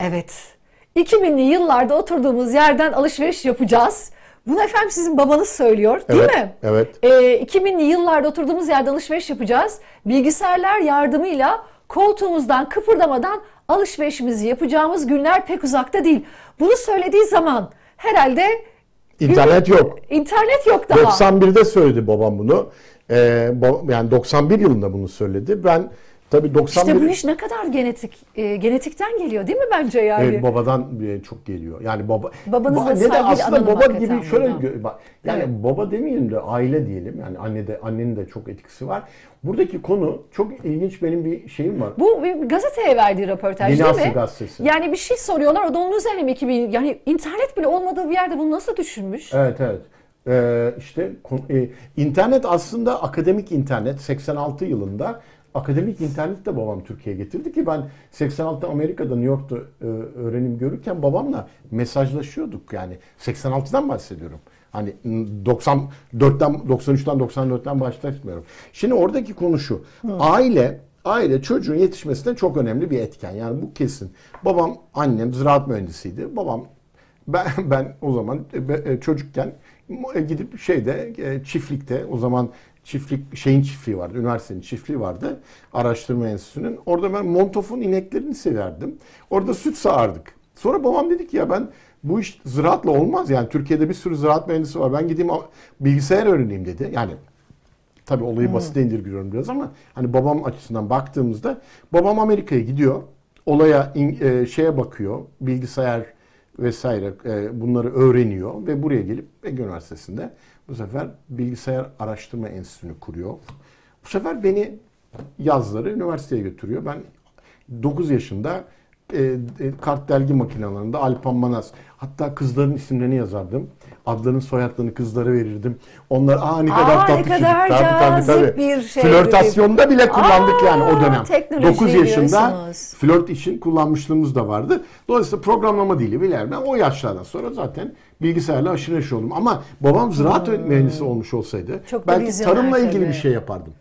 Evet 2000'li yıllarda oturduğumuz yerden alışveriş yapacağız. Bunu efendim sizin babanız söylüyor değil evet, mi? Evet. E, 2000'li yıllarda oturduğumuz yerde alışveriş yapacağız. Bilgisayarlar yardımıyla koltuğumuzdan kıpırdamadan alışverişimizi yapacağımız günler pek uzakta değil. Bunu söylediği zaman herhalde İnternet yok. İnternet yok daha. 91'de söyledi babam bunu. Ee, yani 91 yılında bunu söyledi. Ben Tabii 91 İşte bu iş ne kadar genetik e, genetikten geliyor değil mi bence yani? Evet babadan e, çok geliyor. Yani baba Babanızla ba, ne de aslında baba gibi şöyle bak yani evet. baba demeyelim de aile diyelim. Yani anne de annenin de çok etkisi var. Buradaki konu çok ilginç benim bir şeyim var. Bu bir gazeteye verdiği röportaj Yeni değil mi? gazetesi. Yani bir şey soruyorlar o da onun üzerine mi 2000 yani internet bile olmadığı bir yerde bunu nasıl düşünmüş? Evet evet. Ee, işte e, internet aslında akademik internet 86 yılında akademik internet de babam Türkiye'ye getirdi ki ben 86'da Amerika'da New York'ta e, öğrenim görürken babamla mesajlaşıyorduk yani 86'dan bahsediyorum. Hani 94'ten 93'ten 94'ten başlatmıyorum. Şimdi oradaki konu şu. Hı. Aile aile çocuğun yetişmesinde çok önemli bir etken. Yani bu kesin. Babam, annem ziraat mühendisiydi. Babam ben, ben o zaman e, e, çocukken gidip şeyde çiftlikte o zaman çiftlik şeyin çiftliği vardı. Üniversitenin çiftliği vardı. Araştırma enstitüsünün. Orada ben Montof'un ineklerini severdim. Orada süt sağardık. Sonra babam dedi ki ya ben bu iş ziraatla olmaz. Yani Türkiye'de bir sürü ziraat mühendisi var. Ben gideyim bilgisayar öğreneyim dedi. Yani tabii olayı basite indirgiyorum biraz ama hani babam açısından baktığımızda babam Amerika'ya gidiyor. Olaya e, şeye bakıyor. Bilgisayar vesaire e, bunları öğreniyor ve buraya gelip Ege Üniversitesi'nde bu sefer bilgisayar araştırma enstitüsünü kuruyor. Bu sefer beni yazları üniversiteye götürüyor. Ben 9 yaşında e, e, kart delgi makinelerinde Alpan Manas. Hatta kızların isimlerini yazardım. Adlarının soyadlarını kızlara verirdim. Onlar aa ne kadar aa, tatlı ne kadar çocuk. Tabii, tabii, tabii. bir şey. Flörtasyonda bile kullandık aa, yani o dönem. 9 yaşında flört için kullanmışlığımız da vardı. Dolayısıyla programlama dili biler. Ben o yaşlardan sonra zaten bilgisayarla aşırı neşir oldum. Ama babam ziraat hmm. mühendisi olmuş olsaydı Çok belki tarımla ilgili tabii. bir şey yapardım.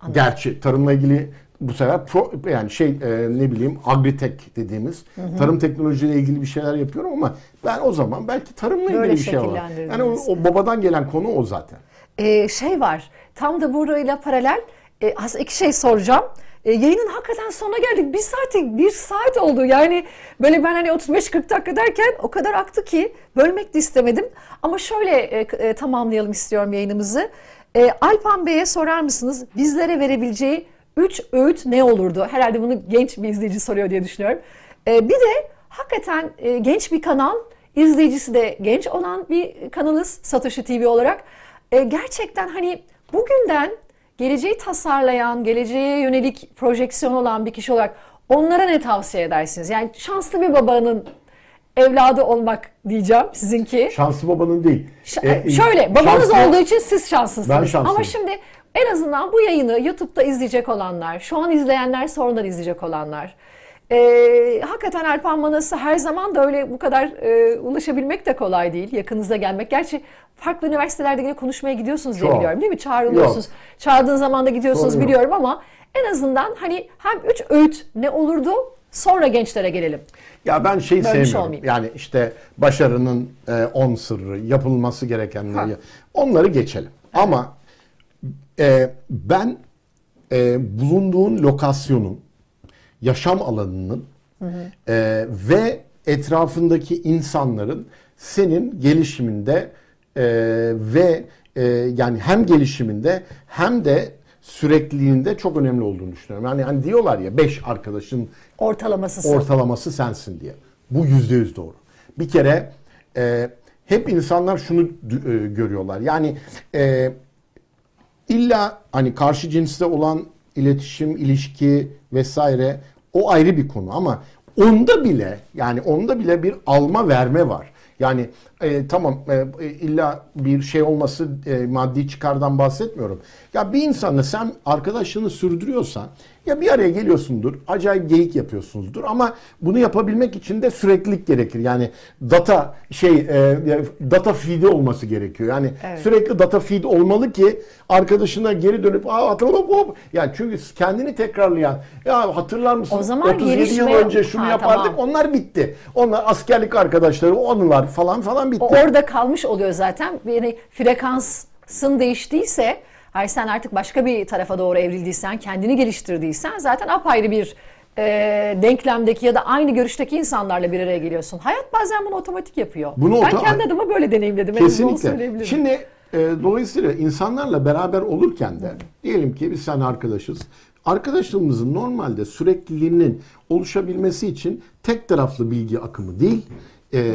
Anladım. Gerçi tarımla ilgili bu sefer pro, yani şey e, ne bileyim agritek dediğimiz hı hı. tarım teknolojiyle ilgili bir şeyler yapıyorum ama ben o zaman belki tarımla ilgili bir şey var. Yani o, o babadan gelen konu o zaten. Ee, şey var tam da burayla paralel e, aslında iki şey soracağım. E, yayının hakikaten sonuna geldik. Bir saat, bir saat oldu. Yani böyle ben hani 35-40 dakika derken o kadar aktı ki bölmek de istemedim. Ama şöyle e, e, tamamlayalım istiyorum yayınımızı. E, Alpan Bey'e sorar mısınız? Bizlere verebileceği 3 öğüt ne olurdu? Herhalde bunu genç bir izleyici soruyor diye düşünüyorum. E, bir de hakikaten e, genç bir kanal, izleyicisi de genç olan bir kanalız Satoshi TV olarak. E, gerçekten hani bugünden geleceği tasarlayan, geleceğe yönelik projeksiyon olan bir kişi olarak onlara ne tavsiye edersiniz? Yani şanslı bir babanın evladı olmak diyeceğim sizinki. Şanslı babanın değil. Ş- e, şöyle babanız şanslı, olduğu için siz şanslısınız. Ben şanslıyım. Ama şimdi en azından bu yayını YouTube'da izleyecek olanlar, şu an izleyenler sonradan izleyecek olanlar. Ee, hakikaten Alpan Manası her zaman da öyle bu kadar e, ulaşabilmek de kolay değil. Yakınızda gelmek. Gerçi farklı üniversitelerde yine konuşmaya gidiyorsunuz diye biliyorum değil mi? Çağrılıyorsunuz. Yok. Çağırdığın zaman da gidiyorsunuz Sorun biliyorum yok. ama en azından hani hem üç öğüt ne olurdu sonra gençlere gelelim. Ya ben şey Bölmüş sevmiyorum. Olmayayım. Yani işte başarının 10 e, sırrı, yapılması gerekenleri. Ha. Onları geçelim. Evet. Ama e, ben e, bulunduğun lokasyonun, yaşam alanının hı hı. E, ve etrafındaki insanların senin gelişiminde e, ve e, yani hem gelişiminde hem de sürekliliğinde çok önemli olduğunu düşünüyorum. Yani hani diyorlar ya beş arkadaşın ortalaması ortalaması sensin diye. Bu yüzde yüz doğru. Bir kere e, hep insanlar şunu e, görüyorlar. Yani e, illa hani karşı cinsle olan iletişim, ilişki vesaire o ayrı bir konu ama onda bile yani onda bile bir alma verme var. Yani e, tamam e, illa bir şey olması e, maddi çıkardan bahsetmiyorum. Ya bir insanla sen arkadaşlığını sürdürüyorsan ya bir araya geliyorsundur, acayip geyik yapıyorsunuzdur ama bunu yapabilmek için de süreklilik gerekir. Yani data şey e, data feed'i olması gerekiyor. Yani evet. sürekli data feed olmalı ki arkadaşına geri dönüp aa hatırla hop yani çünkü kendini tekrarlayan ya hatırlar mısın? O zaman 37 gelişme... yıl önce şunu ha, yapardık. Tamam. Onlar bitti. Onlar askerlik arkadaşları, o anılar falan falan bitti. O orada kalmış oluyor zaten. Yani frekansın değiştiyse Hayır sen artık başka bir tarafa doğru evrildiysen, kendini geliştirdiysen zaten apayrı bir e, denklemdeki ya da aynı görüşteki insanlarla bir araya geliyorsun. Hayat bazen bunu otomatik yapıyor. Bunu ben kendi adıma böyle deneyimledim. Kesinlikle. Şimdi e, dolayısıyla insanlarla beraber olurken de diyelim ki biz sen arkadaşız. Arkadaşlığımızın normalde sürekliliğinin oluşabilmesi için tek taraflı bilgi akımı değil, e,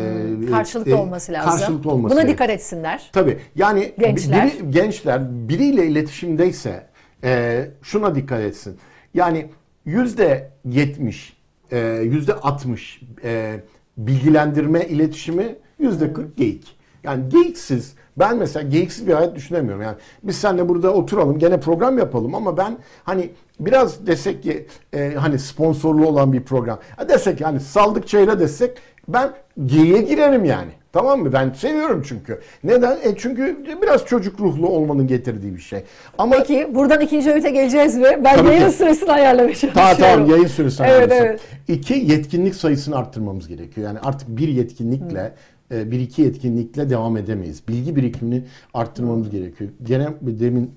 karşılıklı e, olması lazım. Karşılıklı olması. Buna dikkat etsinler. Tabii. Yani gençler, biri, gençler biriyle iletişimdeyse e, şuna dikkat etsin. Yani yüzde yetmiş, e, yüzde altmış e, bilgilendirme iletişimi yüzde kırk geyik. Yani geyiksiz ben mesela geyiksiz bir hayat düşünemiyorum. Yani biz seninle burada oturalım gene program yapalım ama ben hani biraz desek ki e, hani sponsorlu olan bir program. Desek yani saldık çeyre desek ben geyiğe girerim yani. Tamam mı? Ben seviyorum çünkü. Neden? E çünkü biraz çocuk ruhlu olmanın getirdiği bir şey. Ama Peki buradan ikinci öğüte geleceğiz mi? Ben Tabii yayın ki. süresini ayarlamaya çalışıyorum. Tamam tamam yayın süresini evet, evet. İki, yetkinlik sayısını arttırmamız gerekiyor. Yani artık bir yetkinlikle e, bir iki etkinlikle devam edemeyiz. Bilgi birikimini arttırmamız gerekiyor. Gene demin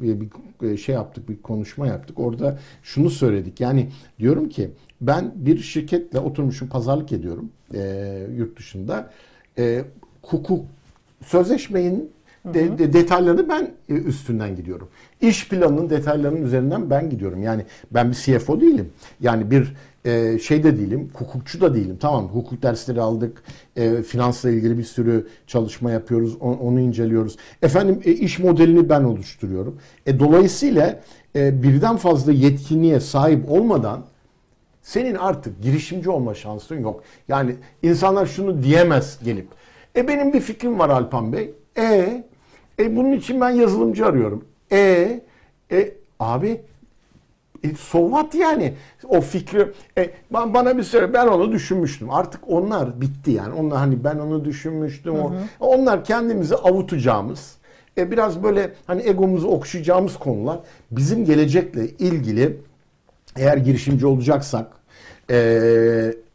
bir şey yaptık, bir konuşma yaptık. Orada şunu söyledik. Yani diyorum ki ben bir şirketle oturmuşum pazarlık ediyorum e, yurt dışında. E, hukuk sözleşmenin de, de, detaylarını ben e, üstünden gidiyorum. İş planının detaylarının üzerinden ben gidiyorum. Yani ben bir CFO değilim. Yani bir e, şey de değilim, hukukçu da değilim. Tamam hukuk dersleri aldık, e, finansla ilgili bir sürü çalışma yapıyoruz, on, onu inceliyoruz. Efendim e, iş modelini ben oluşturuyorum. E, dolayısıyla e, birden fazla yetkinliğe sahip olmadan senin artık girişimci olma şansın yok. Yani insanlar şunu diyemez gelip. E benim bir fikrim var Alpan Bey. E, e bunun için ben yazılımcı arıyorum. E, e abi e, so what yani o fikri e, bana bir süre ben onu düşünmüştüm artık onlar bitti yani onlar hani ben onu düşünmüştüm hı hı. O, onlar kendimizi avutacağımız e, biraz böyle hani egomuzu okşayacağımız konular bizim gelecekle ilgili eğer girişimci olacaksak e,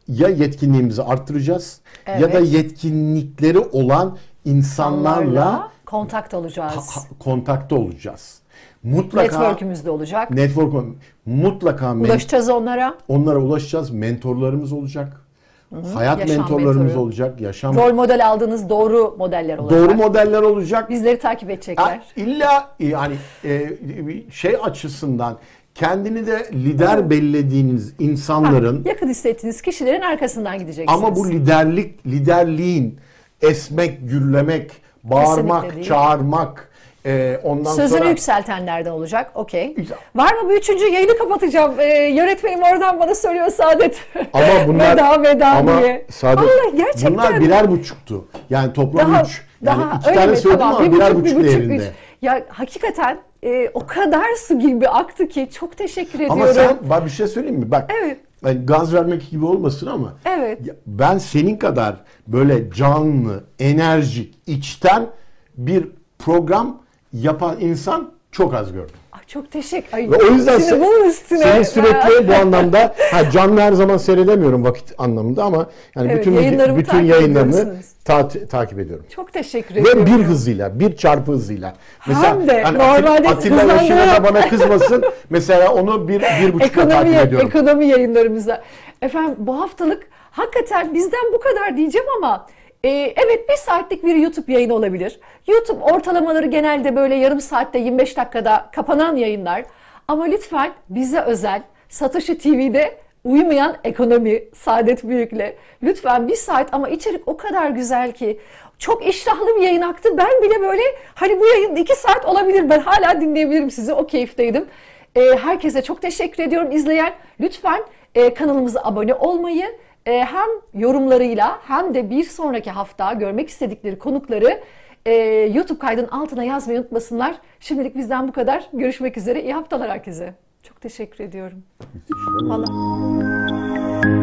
ya yetkinliğimizi arttıracağız evet. ya da yetkinlikleri olan insanlarla, insanlarla kontakta olacağız. Ha, ha, kontakta olacağız. Mutlaka network'ümüzde olacak. Network mutlaka ulaşacağız onlara. Onlara ulaşacağız. Mentorlarımız olacak. Hı-hı. Hayat yaşam mentorlarımız mentoru. olacak. Yaşam rol model aldığınız doğru modeller olacak. Doğru modeller olacak. Bizleri takip edecekler. İlla yani e, şey açısından kendini de lider bellediğiniz insanların ha, yakın hissettiğiniz kişilerin arkasından gideceksiniz. Ama bu liderlik liderliğin esmek, gürlemek, bağırmak, çağırmak, ee, ondan Sözünü sonra... yükseltenlerden olacak. Okey. Var mı bu üçüncü yayını kapatacağım. Ee, yönetmenim oradan bana söylüyor Saadet. Ama bunlar veda veda ama diye. Saadet, Allah, gerçekten. Bunlar birer buçuktu. Yani toplam daha, üç. Yani daha, iki tane mi? söyledim tamam, ama bir birer buçuk, buçuk, buçuk değerinde. Üç. Ya hakikaten e, o kadar su gibi aktı ki çok teşekkür ediyorum. Ama sen bak bir şey söyleyeyim mi? Bak. Evet. Yani gaz vermek gibi olmasın ama. Evet. Ben senin kadar böyle canlı, enerjik, içten bir program yapan insan çok az gördüm. Çok teşekkür. Ve o yüzden sen, bunun üstüne. seni sürekli bu anlamda ha, canlı her zaman seyredemiyorum vakit anlamında ama yani evet, bütün yayınlarımı bütün yayınlarını ta, takip ediyorum. Çok teşekkür ediyorum. Ve bir hızıyla, bir çarpı hızıyla. Mesela Hem de hani normalde Atilla Yaşın'a da bana kızmasın. mesela onu bir, bir buçukla takip ediyorum. Ekonomi yayınlarımızda. Efendim bu haftalık hakikaten bizden bu kadar diyeceğim ama ee, evet bir saatlik bir YouTube yayını olabilir. YouTube ortalamaları genelde böyle yarım saatte 25 dakikada kapanan yayınlar. Ama lütfen bize özel Satoshi TV'de uymayan ekonomi Saadet Büyük'le. Lütfen bir saat ama içerik o kadar güzel ki çok iştahlı bir yayın aktı. Ben bile böyle hani bu yayın iki saat olabilir ben hala dinleyebilirim sizi o keyfteydim. Ee, herkese çok teşekkür ediyorum izleyen. Lütfen e, kanalımıza abone olmayı e, hem yorumlarıyla hem de bir sonraki hafta görmek istedikleri konukları e, YouTube kaydın altına yazmayı unutmasınlar. Şimdilik bizden bu kadar. Görüşmek üzere. İyi haftalar herkese. Çok teşekkür ediyorum. Valla.